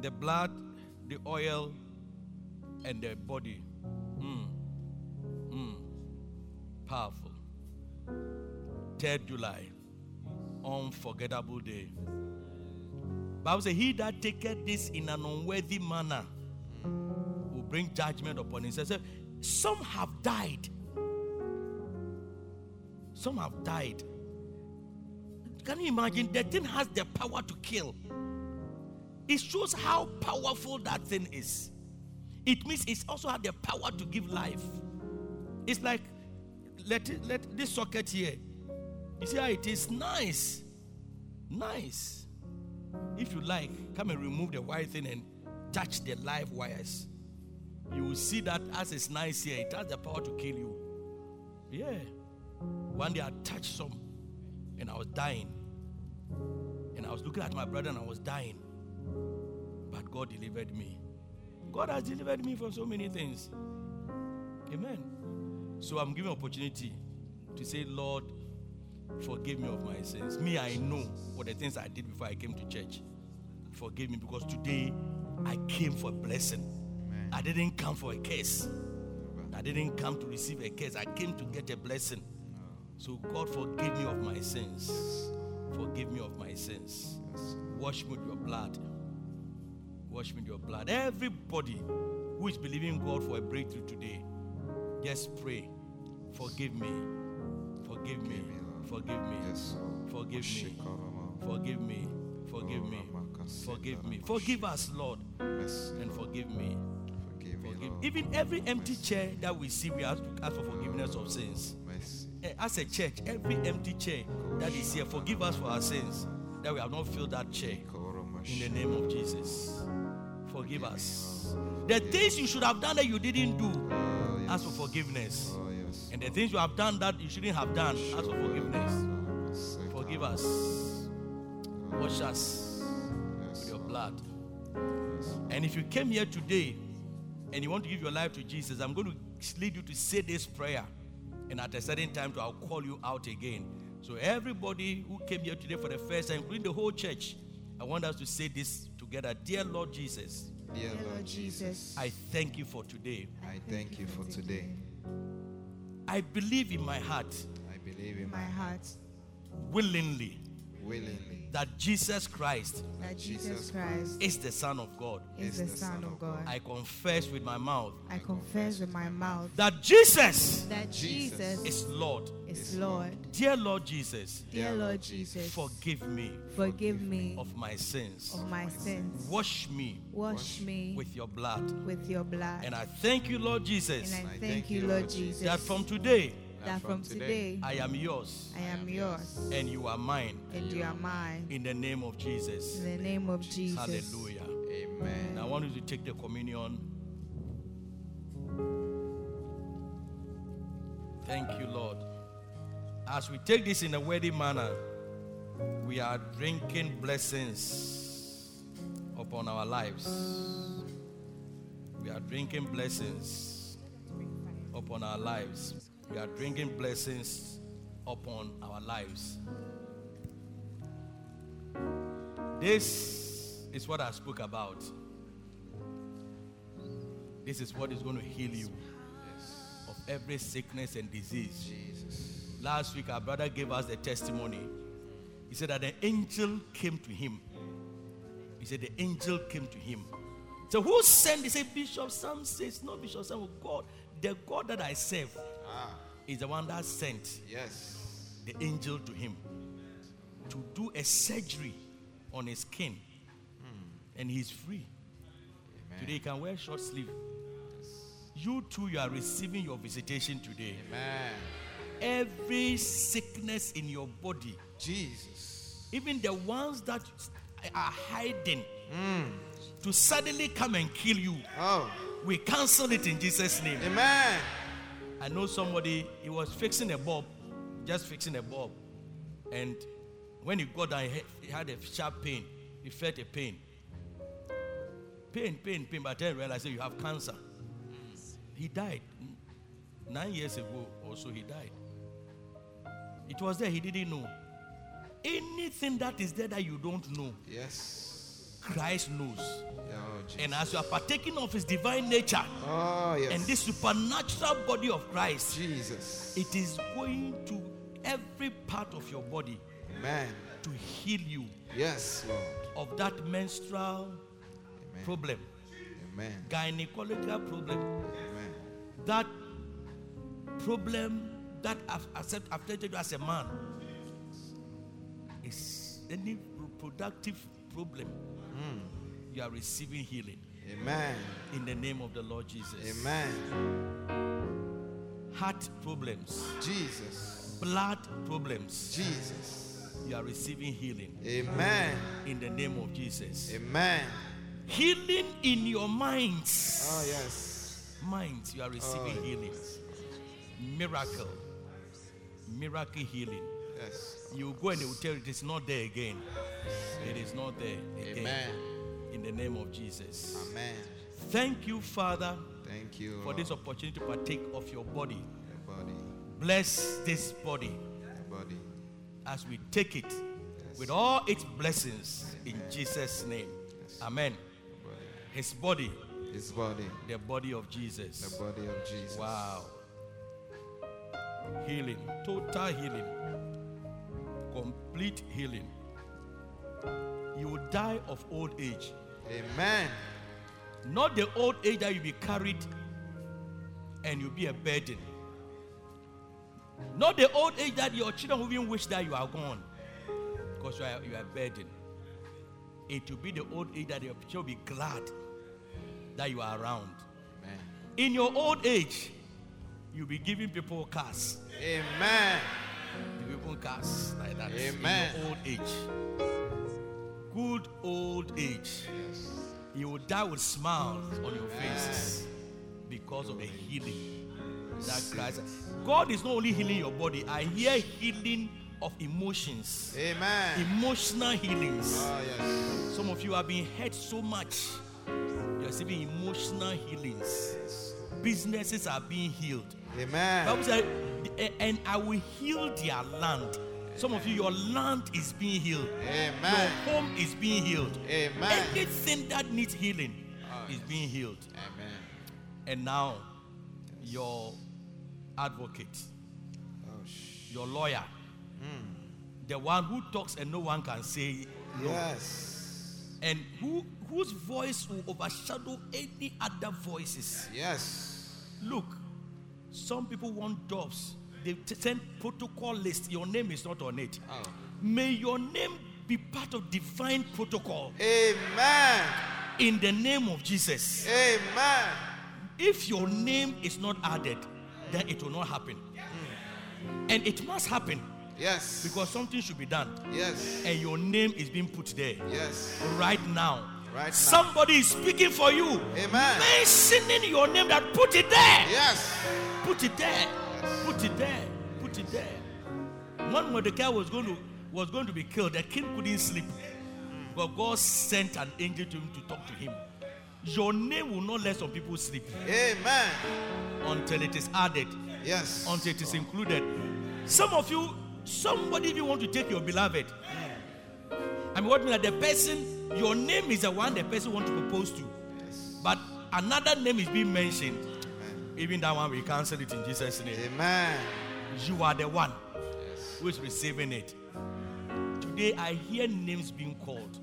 the blood, the oil, and the body. Mm. Mm. Powerful. 3rd July, unforgettable day. Bible says, He that taketh this in an unworthy manner will bring judgment upon himself. So, Some have died. Some have died. Can you imagine? The thing has the power to kill. It shows how powerful that thing is. It means it's also had the power to give life. It's like let let this socket here. You see how it is nice, nice. If you like, come and remove the white thing and touch the live wires. You will see that as it's nice here, it has the power to kill you. Yeah. One day I touched some and I was dying. And I was looking at my brother and I was dying. But God delivered me. God has delivered me from so many things. Amen. So I'm giving opportunity to say, Lord, forgive me of my sins. Me, I know what the things I did before I came to church. Forgive me because today I came for a blessing. I didn't come for a curse. I didn't come to receive a curse. I came to get a blessing. So God forgive me of my sins. Forgive me of my sins. Wash me with your blood. Wash me with your blood. Everybody who is believing God for a breakthrough today, just pray. Forgive me. Forgive me. Forgive me. Yes, Forgive me. Forgive me. Forgive me. Forgive me. Forgive us, Lord, and forgive me. forgive me, Even every empty chair that we see, we to ask for forgiveness of sins. Eh, As a church, every empty chair that is here, forgive us for our sins that we have not filled that chair. In the name of Jesus, forgive us. The things you should have done that you didn't do, ask for forgiveness. Yes. And the things you have done that you shouldn't have done, ask for forgiveness. Forgive us. Wash us with your blood. And if you came here today and you want to give your life to Jesus, I'm going to lead you to say this prayer. And at a certain time, I'll call you out again. So, everybody who came here today for the first time, including the whole church, I want us to say this together Dear Lord Jesus, Dear Lord Lord Jesus, I thank you for today. I thank you for today. I believe in my heart, I believe in my heart, willingly, willingly that Jesus Christ that Jesus Christ is the Son of God. is the Son of God. I confess with my mouth I confess with my mouth that Jesus that Jesus is Lord. Is Lord. Dear Lord Jesus, Dear Lord Jesus, forgive me forgive me of my sins. of my sins. Wash me Wash me with your blood. with your blood. And I thank you, Lord Jesus, And I thank you, Lord Jesus, that from today that from today I am yours I am yours and you are mine. and you are mine. In the name of Jesus. In the name of Jesus. Hallelujah. Amen. Now I want you to take the communion. Thank you, Lord. As we take this in a worthy manner, we are drinking blessings upon our lives. We are drinking blessings upon our lives. We are drinking blessings upon our lives. This is what I spoke about. This is what is going to heal you of every sickness and disease. Last week, our brother gave us the testimony. He said that the angel came to him. He said the angel came to him. So who sent? He said Bishop Sam says no Bishop Sam. God, the God that I serve Ah, is the one that sent yes. the angel to him to do a surgery on his skin, and he's free. Today he can wear short sleeve. You too, you are receiving your visitation today. Amen. Every sickness in your body, Jesus. even the ones that are hiding hmm. to suddenly come and kill you, Oh, we cancel it in Jesus' name. amen. I know somebody, he was fixing a bulb, just fixing a bulb. And when he got down, he had- a sharp pain. He felt a pain. Pain, pain, pain. But then he realized that you have cancer. He died. Nine years ago or so, he died. It was there, he didn't know. Anything that is there that you don't know, Yes. Christ knows. Oh, And as you are partaking of his divine nature oh, yes. and this supernatural body of Christ, Jesus. it is going to every part of your body Amen. to heal you Yes, Lord. of that menstrual Amen. problem, Amen. gynecological problem, Amen. that problem that have accept, affected you as a man is any reproductive problem. Hmm. You are receiving healing Amen. in the name of the Lord Jesus. Amen. Heart problems, Jesus. blood problems, Jesus. you are receiving healing Amen. in the name of Jesus. Amen. Healing in your minds. Oh, yes. Minds, you are receiving Oh, healing. Miracle. Miracle healing. Yes. You go and they will tell you it is not there again. It is not there again. Amen. In the name of Jesus. Amen. Thank you, Father, Thank you for this opportunity to partake of your body. Your body. Bless this body Your body. as we take it with all its blessings in Jesus' name. Amen. Body. His body, His body. the body of Jesus. The body of Jesus. Wow. Healing, total healing, complete healing. You will die of old age. Amen. Not the old age that you be carried and you'll be a burden. Not the old age that your children will even wish that you are gone because you are, you are a burden. It will be the old age that your children will be glad that you are around. Amen. In your old age, you'll be giving people cars. Amen. People cars like that. Amen. Old age. Good old age. You will die with smiles on your faces because of the healing that Christ. God is not only healing your body, I hear healing of emotions, Amen. emotional healings. Oh, yes. Some of you have been hurt so much. You're receiving emotional healings. Businesses are being healed. Amen. Bible said, and I will heal their land. Some of you, your land is being healed. Amen. Your home is being healed. Amen. Anything that needs healing Oh, is being healed. Amen. And now, your advocate, Oh, sh- your lawyer, hmm. the one who talks and no one can say no, Yes. and who whose voice will overshadow any other voices. Yes. Look, some people want jobs. They send protocol list. Your name is not on it. Oh. May your name be part of divine protocol Amen. in the name of Jesus. Amen. If your name is not added, then it will not happen. Hmm. And it must happen Yes. because something should be done. Yes. And your name is being put there Yes. right now. Right now. Somebody is speaking for you. Amen. Mentioning your name that put it there. Yes. Put it there. Put it there. Put it there. one When Mordecai was going to was going to be killed, the king couldn't sleep. Hmm. But God sent an angel to him to talk to him. Your name will not let some people sleep Amen. until it is added, Yes. until it is oh. included. Some of you, somebody you want to take your beloved. Hmm. I mean, what mean that the person, your name is the one the person want to propose to, but another name is being mentioned. Even that one, we cancel it in Jesus' name. Amen. You are the one who is receiving it. Today, I hear names being called.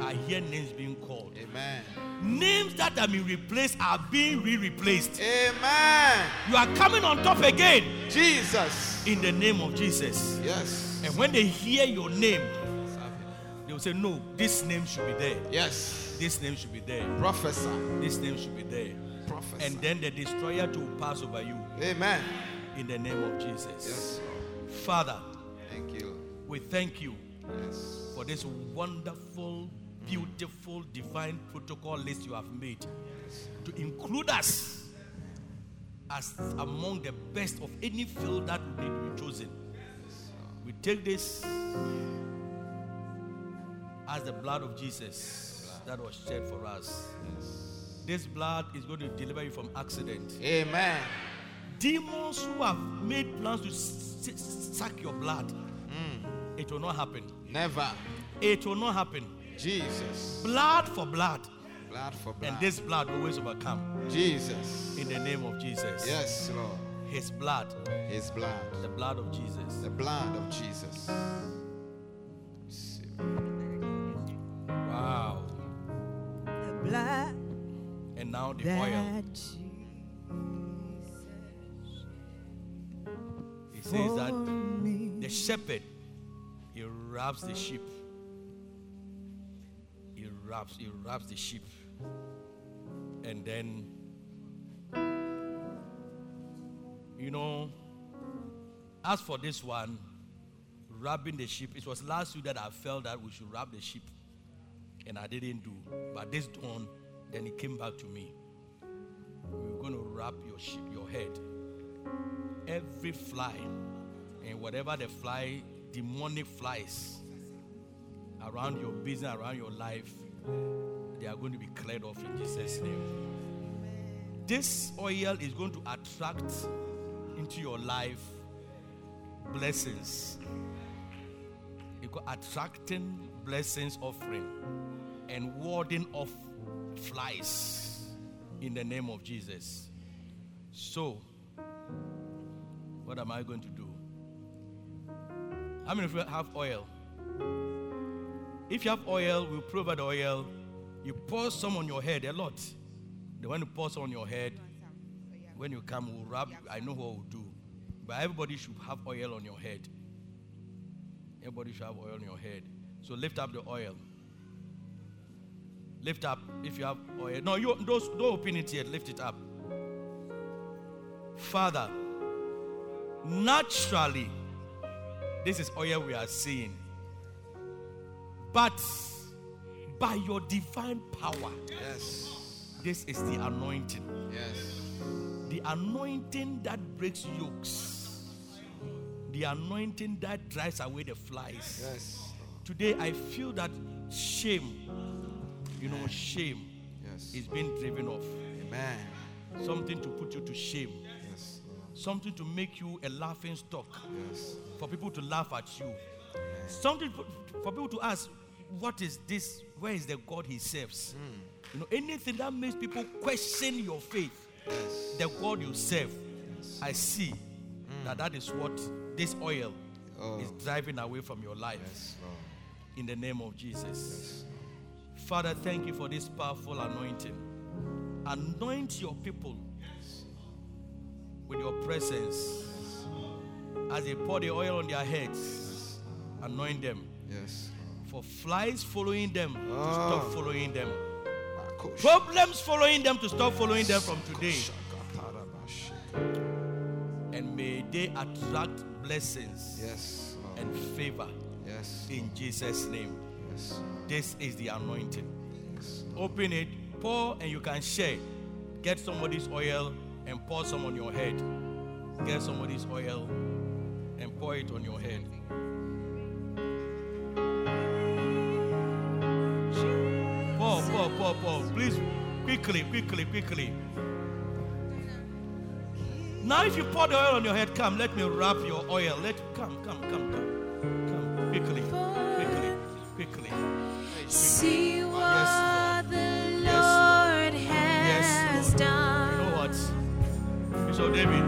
I hear names being called. Amen. Names that have been replaced are being re replaced. Amen. You are coming on top again Jesus. in the name of Jesus. Yes. And when they hear your name, say, No, this name should be there. Yes. This name should be there. Professor. This name should be there. Prophesy. And then the destroyer to pass over you Amen. in the name of Jesus. Yes. Father, Thank you. we thank you Yes. for this wonderful, beautiful, divine protocol list you have made to include us as among the best of any field that we need to be chosen. We We take this as the blood of Jesus that was shed for us. This blood is going to deliver you from accident. Amen. Demons who have made plans to suck your blood, hmm. it will not happen. Never. It will not happen. Jesus. Blood for blood, Blood for blood. and this blood will always overcome. Jesus. In the name of Jesus. Yes, Lord. His blood, His blood. the blood of Jesus. The blood of Jesus. Wow. The blood And now the oil. He says that the shepherd he wraps the sheep. He wraps he wraps the sheep. And then you know as for this one wrapping the sheep it was last week that I felt that we should wrap the sheep and I didn't do but this dawn then it came back to me we're going to wrap your sheep your head every fly and whatever the fly, demonic flies around your business, around your life, they are going to be cleared off in Jesus' name. This oil is going to attract into your life blessings. Got attracting blessings offering and warding off flies in the name of Jesus. So, what am I going to do? How many of you have oil? If you have oil, we'll provide oil. You pour some on your head, a lot. The one you pour some on your head, when you come, we'll rub. I know what we'll do. But everybody should have oil on your head. Everybody should have oil on your head. So lift up the oil. Lift up if you have oh, oil. No, you don't, don't open it yet. Lift it up. Father, naturally, this is oh, oil we are seeing. But by your divine power, Yes. this is the anointing. Yes. The anointing that breaks yokes. The anointing that drives away the flies. Yes. Today I feel that shame, you know, shame Yes. is being driven off. Amen. Something to put you to shame. Yes. Something to make you a laughing stock. Yes. for people to laugh at you. Something for, people to ask, what is this? Where is the God he serves? You know, anything that makes people question your faith, Yes. the God you serve. I see that that is what this oil Oh. is driving away from your life Yes, in the name of Jesus. Father, thank you for this powerful anointing. Anoint your people with your presence as they pour the oil on their heads. Anoint them Yes. for flies following them to Oh. stop following them, problems following them to stop following them from today, and may they attract blessings Yes. And favor Yes. in Jesus' name. Yes. This is the anointing. Yes. Open it, pour, and you can share. Get somebody's oil and pour some on your head. Get somebody's oil and pour it on your head. Pour, pour, pour, pour. Please, quickly, quickly, quickly. Now, if you pour the oil on your head, come, let me wrap your oil. Let come, come, come, come. Come, See what the Lord. Has done. You know what? Bishop David,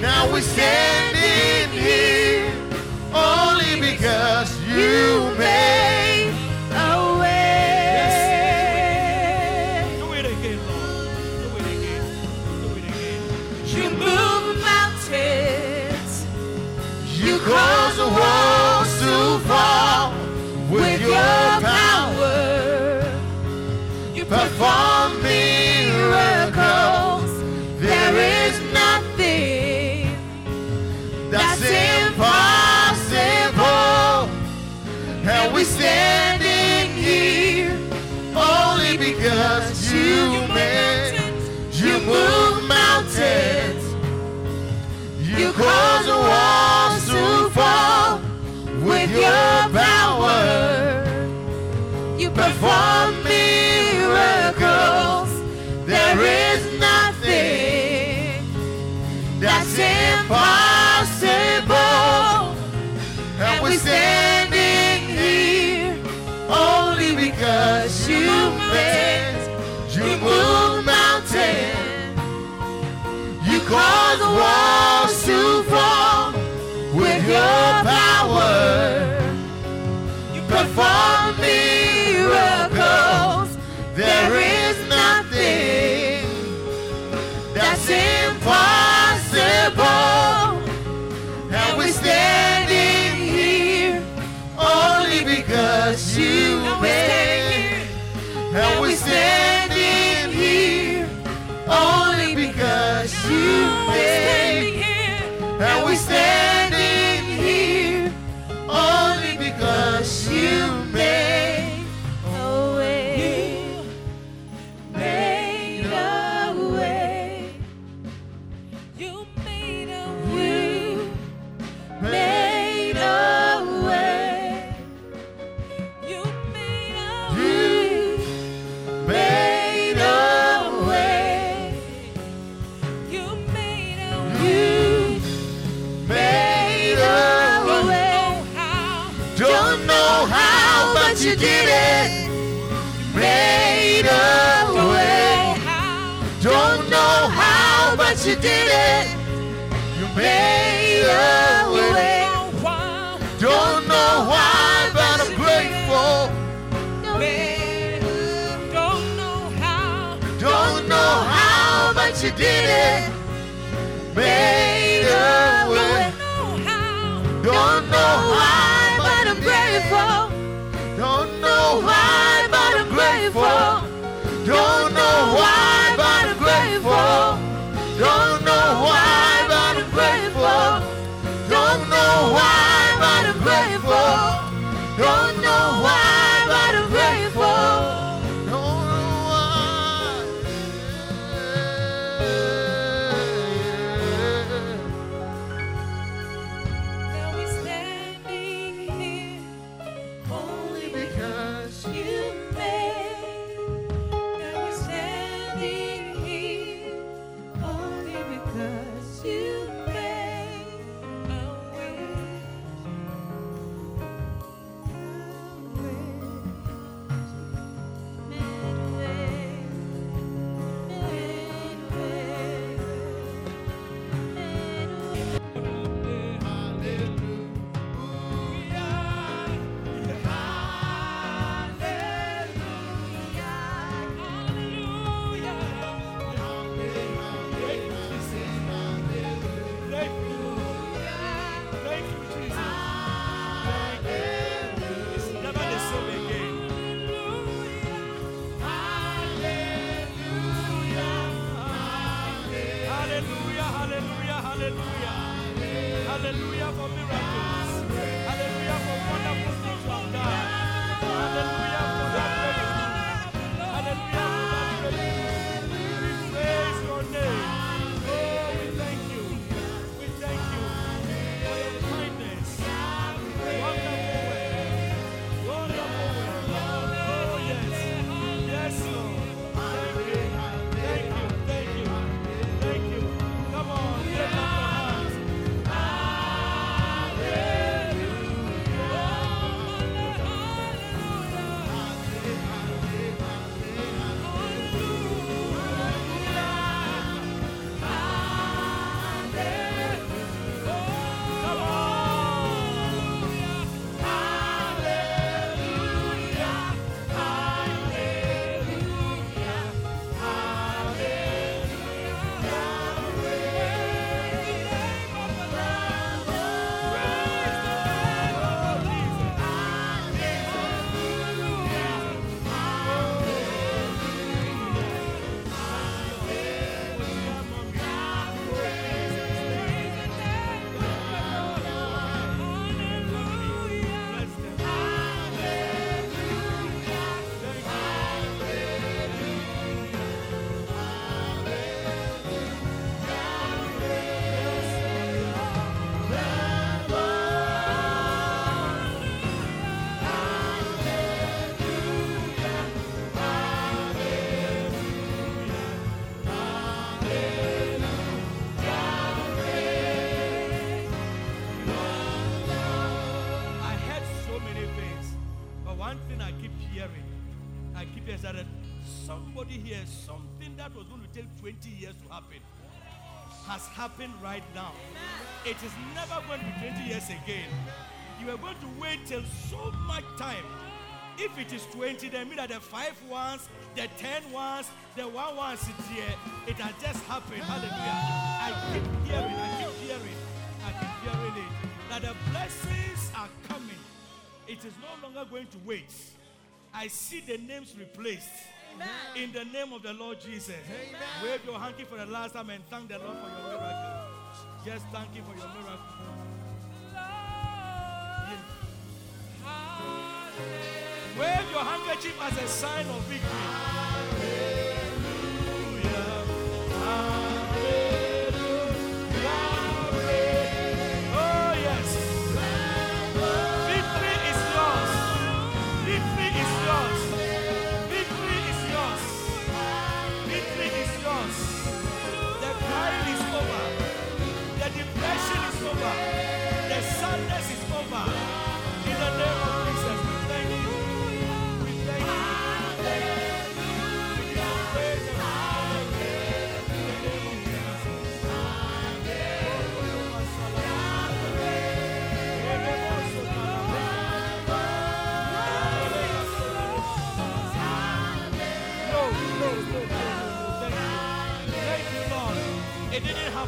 Now we're standing here only because you you human. You move mountains. You cause walls to fall with your power. You perform miracles. There is nothing that's impossible. cause walls to fall with your power. You perform miracles. There is nothing that's impossible. And we're standing here only because you made. And and you did it. You made a way. Don't know why, but I'm grateful. Don't know how, but you did it. Made a way. Don't know why, but I'm grateful. Don't know why, but I'm grateful. Don't know why, that was going to take 20 years to happen, has happened right now. It is never going to be 20 years again. You are going to wait till so much time. If it is 20, then mean that the five ones, the ten ones, the one ones is here. It has just happened. Hallelujah. I keep hearing, I keep hearing, I keep hearing it. That the blessings are coming. It is no longer going to wait. I see the names replaced. In the name of the Lord Jesus. Wave your hanky for the last time and thank the Lord for your miracle. Just thank Him for your miracle. Wave your handkerchief as a sign of victory.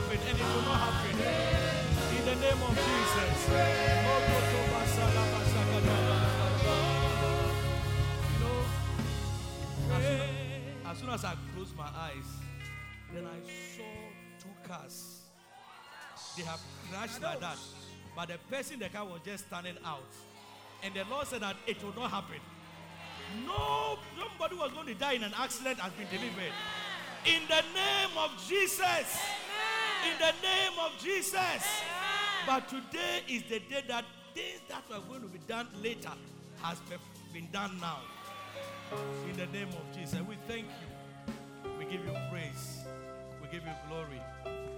Happen and it will not happen. In the name of Jesus. You know, as soon as, as soon as I closed my eyes, then I saw two cars. They have crashed like that. But the person in the car was just standing out. And the Lord said that it will not happen. No, nobody was going to die in an accident has been delivered. In the name of Jesus. In the name of Jesus. But today is the day that things that were going to be done later has been done now. In the name of Jesus. We thank you. We give you praise. We give you glory.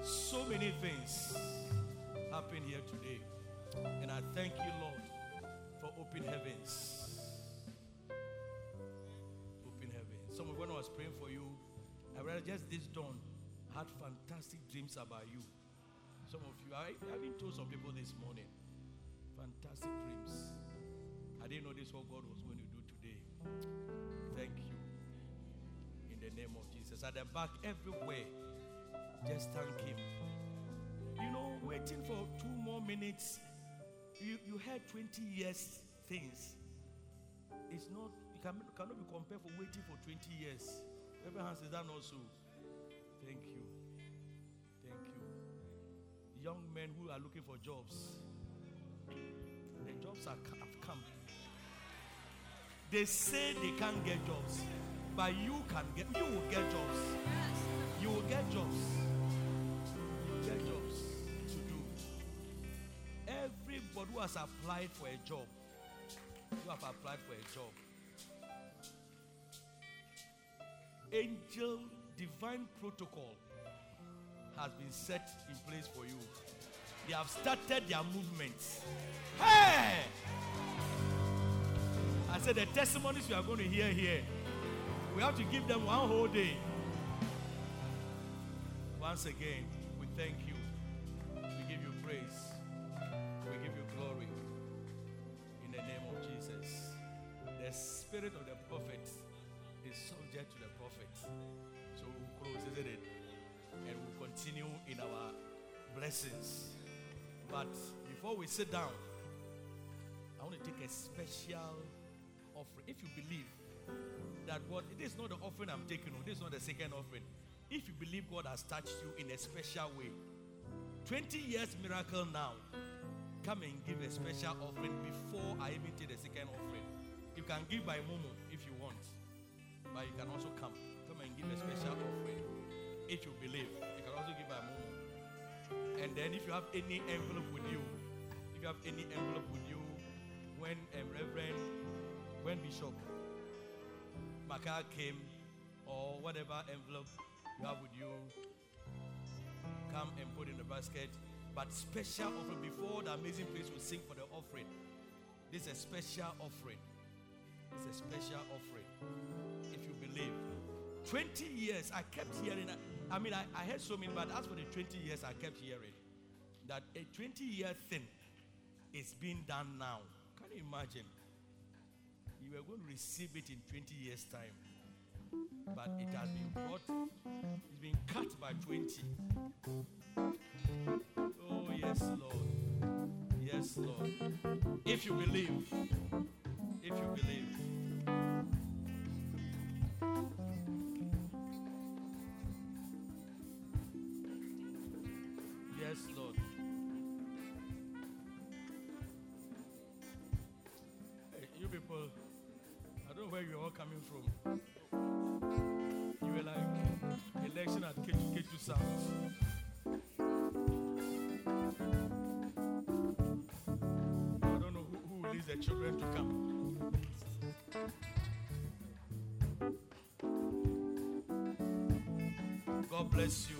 So many things happen here today. And I thank you, Lord, for open heavens. Open heavens. Some of when I was praying for you, I realized just this dawn had fantastic dreams about you. Some of you, I, I've been told some people this morning, fantastic dreams. I didn't know this what God was going to do today. Thank you. In the name of Jesus. At the back, everywhere, just thank Him. You know, waiting for two more minutes, you, you had 20 years things. It's not, can, cannot be compared for waiting for 20 years. Abraham says that also. Thank you. Thank you. Young men who are looking for jobs. The jobs are, have come. They say they can't get jobs, but you can get. You will get jobs. You will get jobs. You will get jobs to do. Everybody who has applied for a job, you have applied for a job. Angel divine protocol has been set in place for you. They have started their movements. Hey! I said the testimonies you are going to hear here, we have to give them one whole day. Once again, we thank you. We give you praise. We give you glory. In the name of Jesus. The spirit of the prophet is subject to the prophet. Close, isn't it? And we'll continue in our blessings. But before we sit down, I want to take a special offering. If you believe that God, it is not the offering I'm taking, oh, this is not the second offering. If you believe God has touched you in a special way, 20 years miracle now, come and give a special offering before I even take the second offering. You can give by Momo if you want, but you can also come. Give a special offering if you believe. You can also give by Momo. And then if you have any envelope with you, if you have any envelope with you, when um, Reverend, when Bishop Maka came, or whatever envelope you have with you, come and put in the basket. But special offering before the amazing place will sing for the offering. This is a special offering. It's a special offering. If you believe. 20 years, I kept hearing. I mean, I, I heard so many, but as for the 20 years, I kept hearing that a 20 year thing is being done now. Can you imagine? You were going to receive it in 20 years' time, but it has been brought, it's been cut by 20. Oh, yes, Lord. Yes, Lord. If you believe, if you believe. Yes, Lord. Hey, you people, I don't know where you're all coming from. You were like election at K2, K2 South. I don't know who, who will the children to come. God bless you.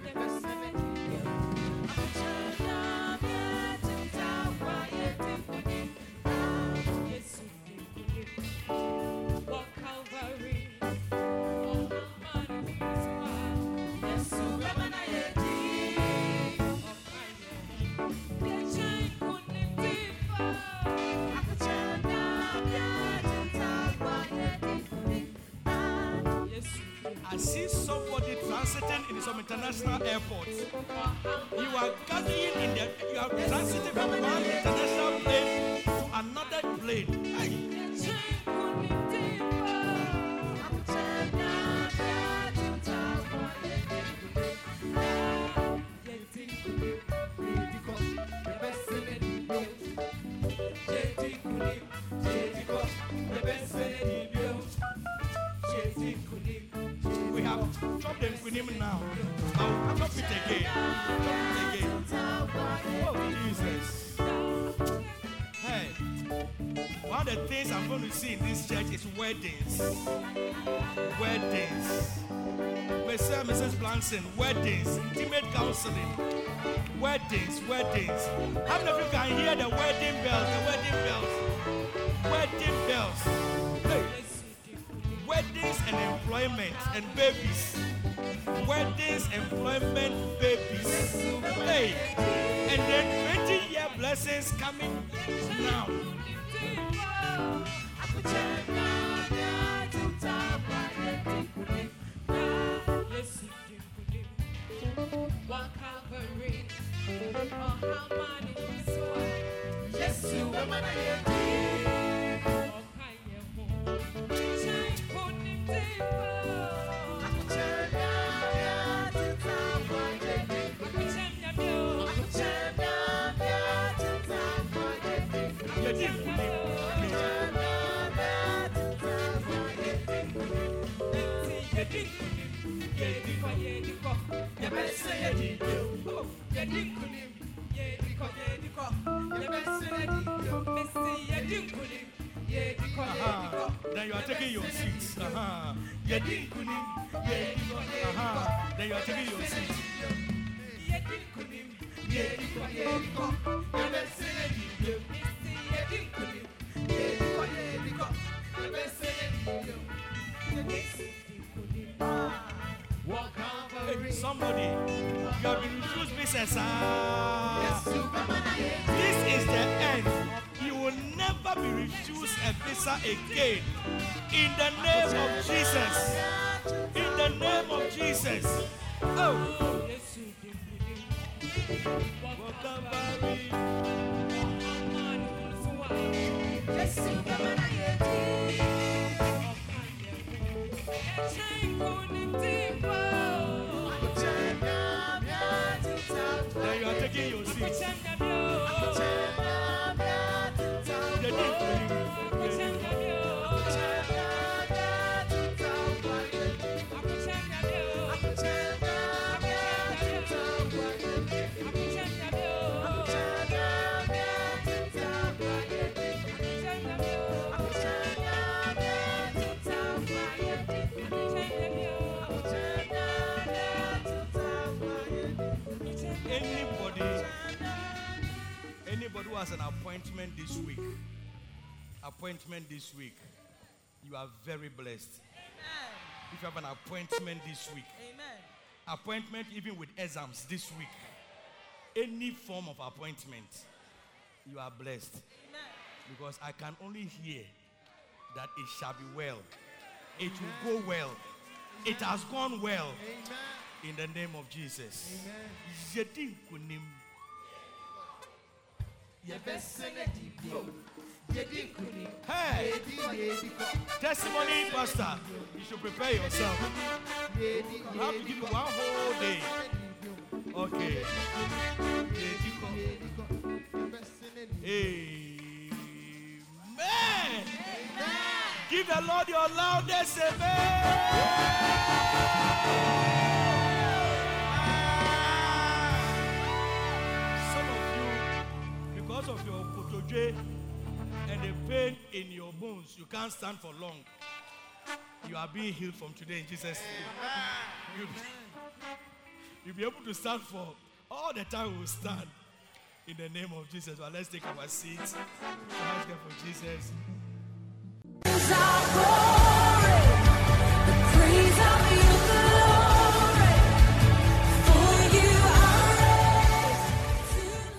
I see somebody transiting in some international airport. You are gathering in the, you are transiting from one international plane to another plane. Hey. We chopped them with him now. I'll chop it again. Chop it again. Oh, Jesus. Hey. One of the things I'm going to see in this church is weddings. Weddings. Mr. and Mrs. Blanson, weddings, intimate counseling. Weddings, weddings. How many of you can hear the wedding bells? The wedding bells. Wedding bells. Weddings and employment and babies. Weddings, employment, babies. Hey. And then 20 year blessings coming now. Then you are taking your seats. Uh-huh. Yedi kunim, yedi ko- Uh-huh. Then you are taking your seats. Hey, somebody, you have been refused business. Ah. This is the end. Will never be refused a visa again. In the name of Jesus. In the name of Jesus. Oh. Then you are taking your. Has an appointment this week, appointment this week, you are very blessed. If you have an appointment this week, appointment even with exams this week, any form of appointment, you are blessed. Because I can only hear that it shall be well. It will go well. It has gone well. In the name of Jesus. Nkunim. Hey, testimony, Pastor. You should prepare yourself. You have to give you one whole day. Okay. Amen. Give the Lord your loudest amen. Your and the pain in your bones, you can't stand for long. You are being healed from today in Jesus' name. You'll be, you'll be able to stand for all the time we will stand in the name of Jesus. Well, let's take our seats. Thank God for Jesus.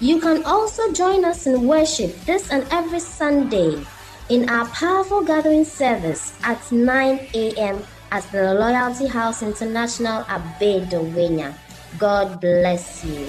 You can also join us in worship this and every Sunday in our powerful gathering service at 9 a.m. at the Loyalty House International at Bedouina. God bless you.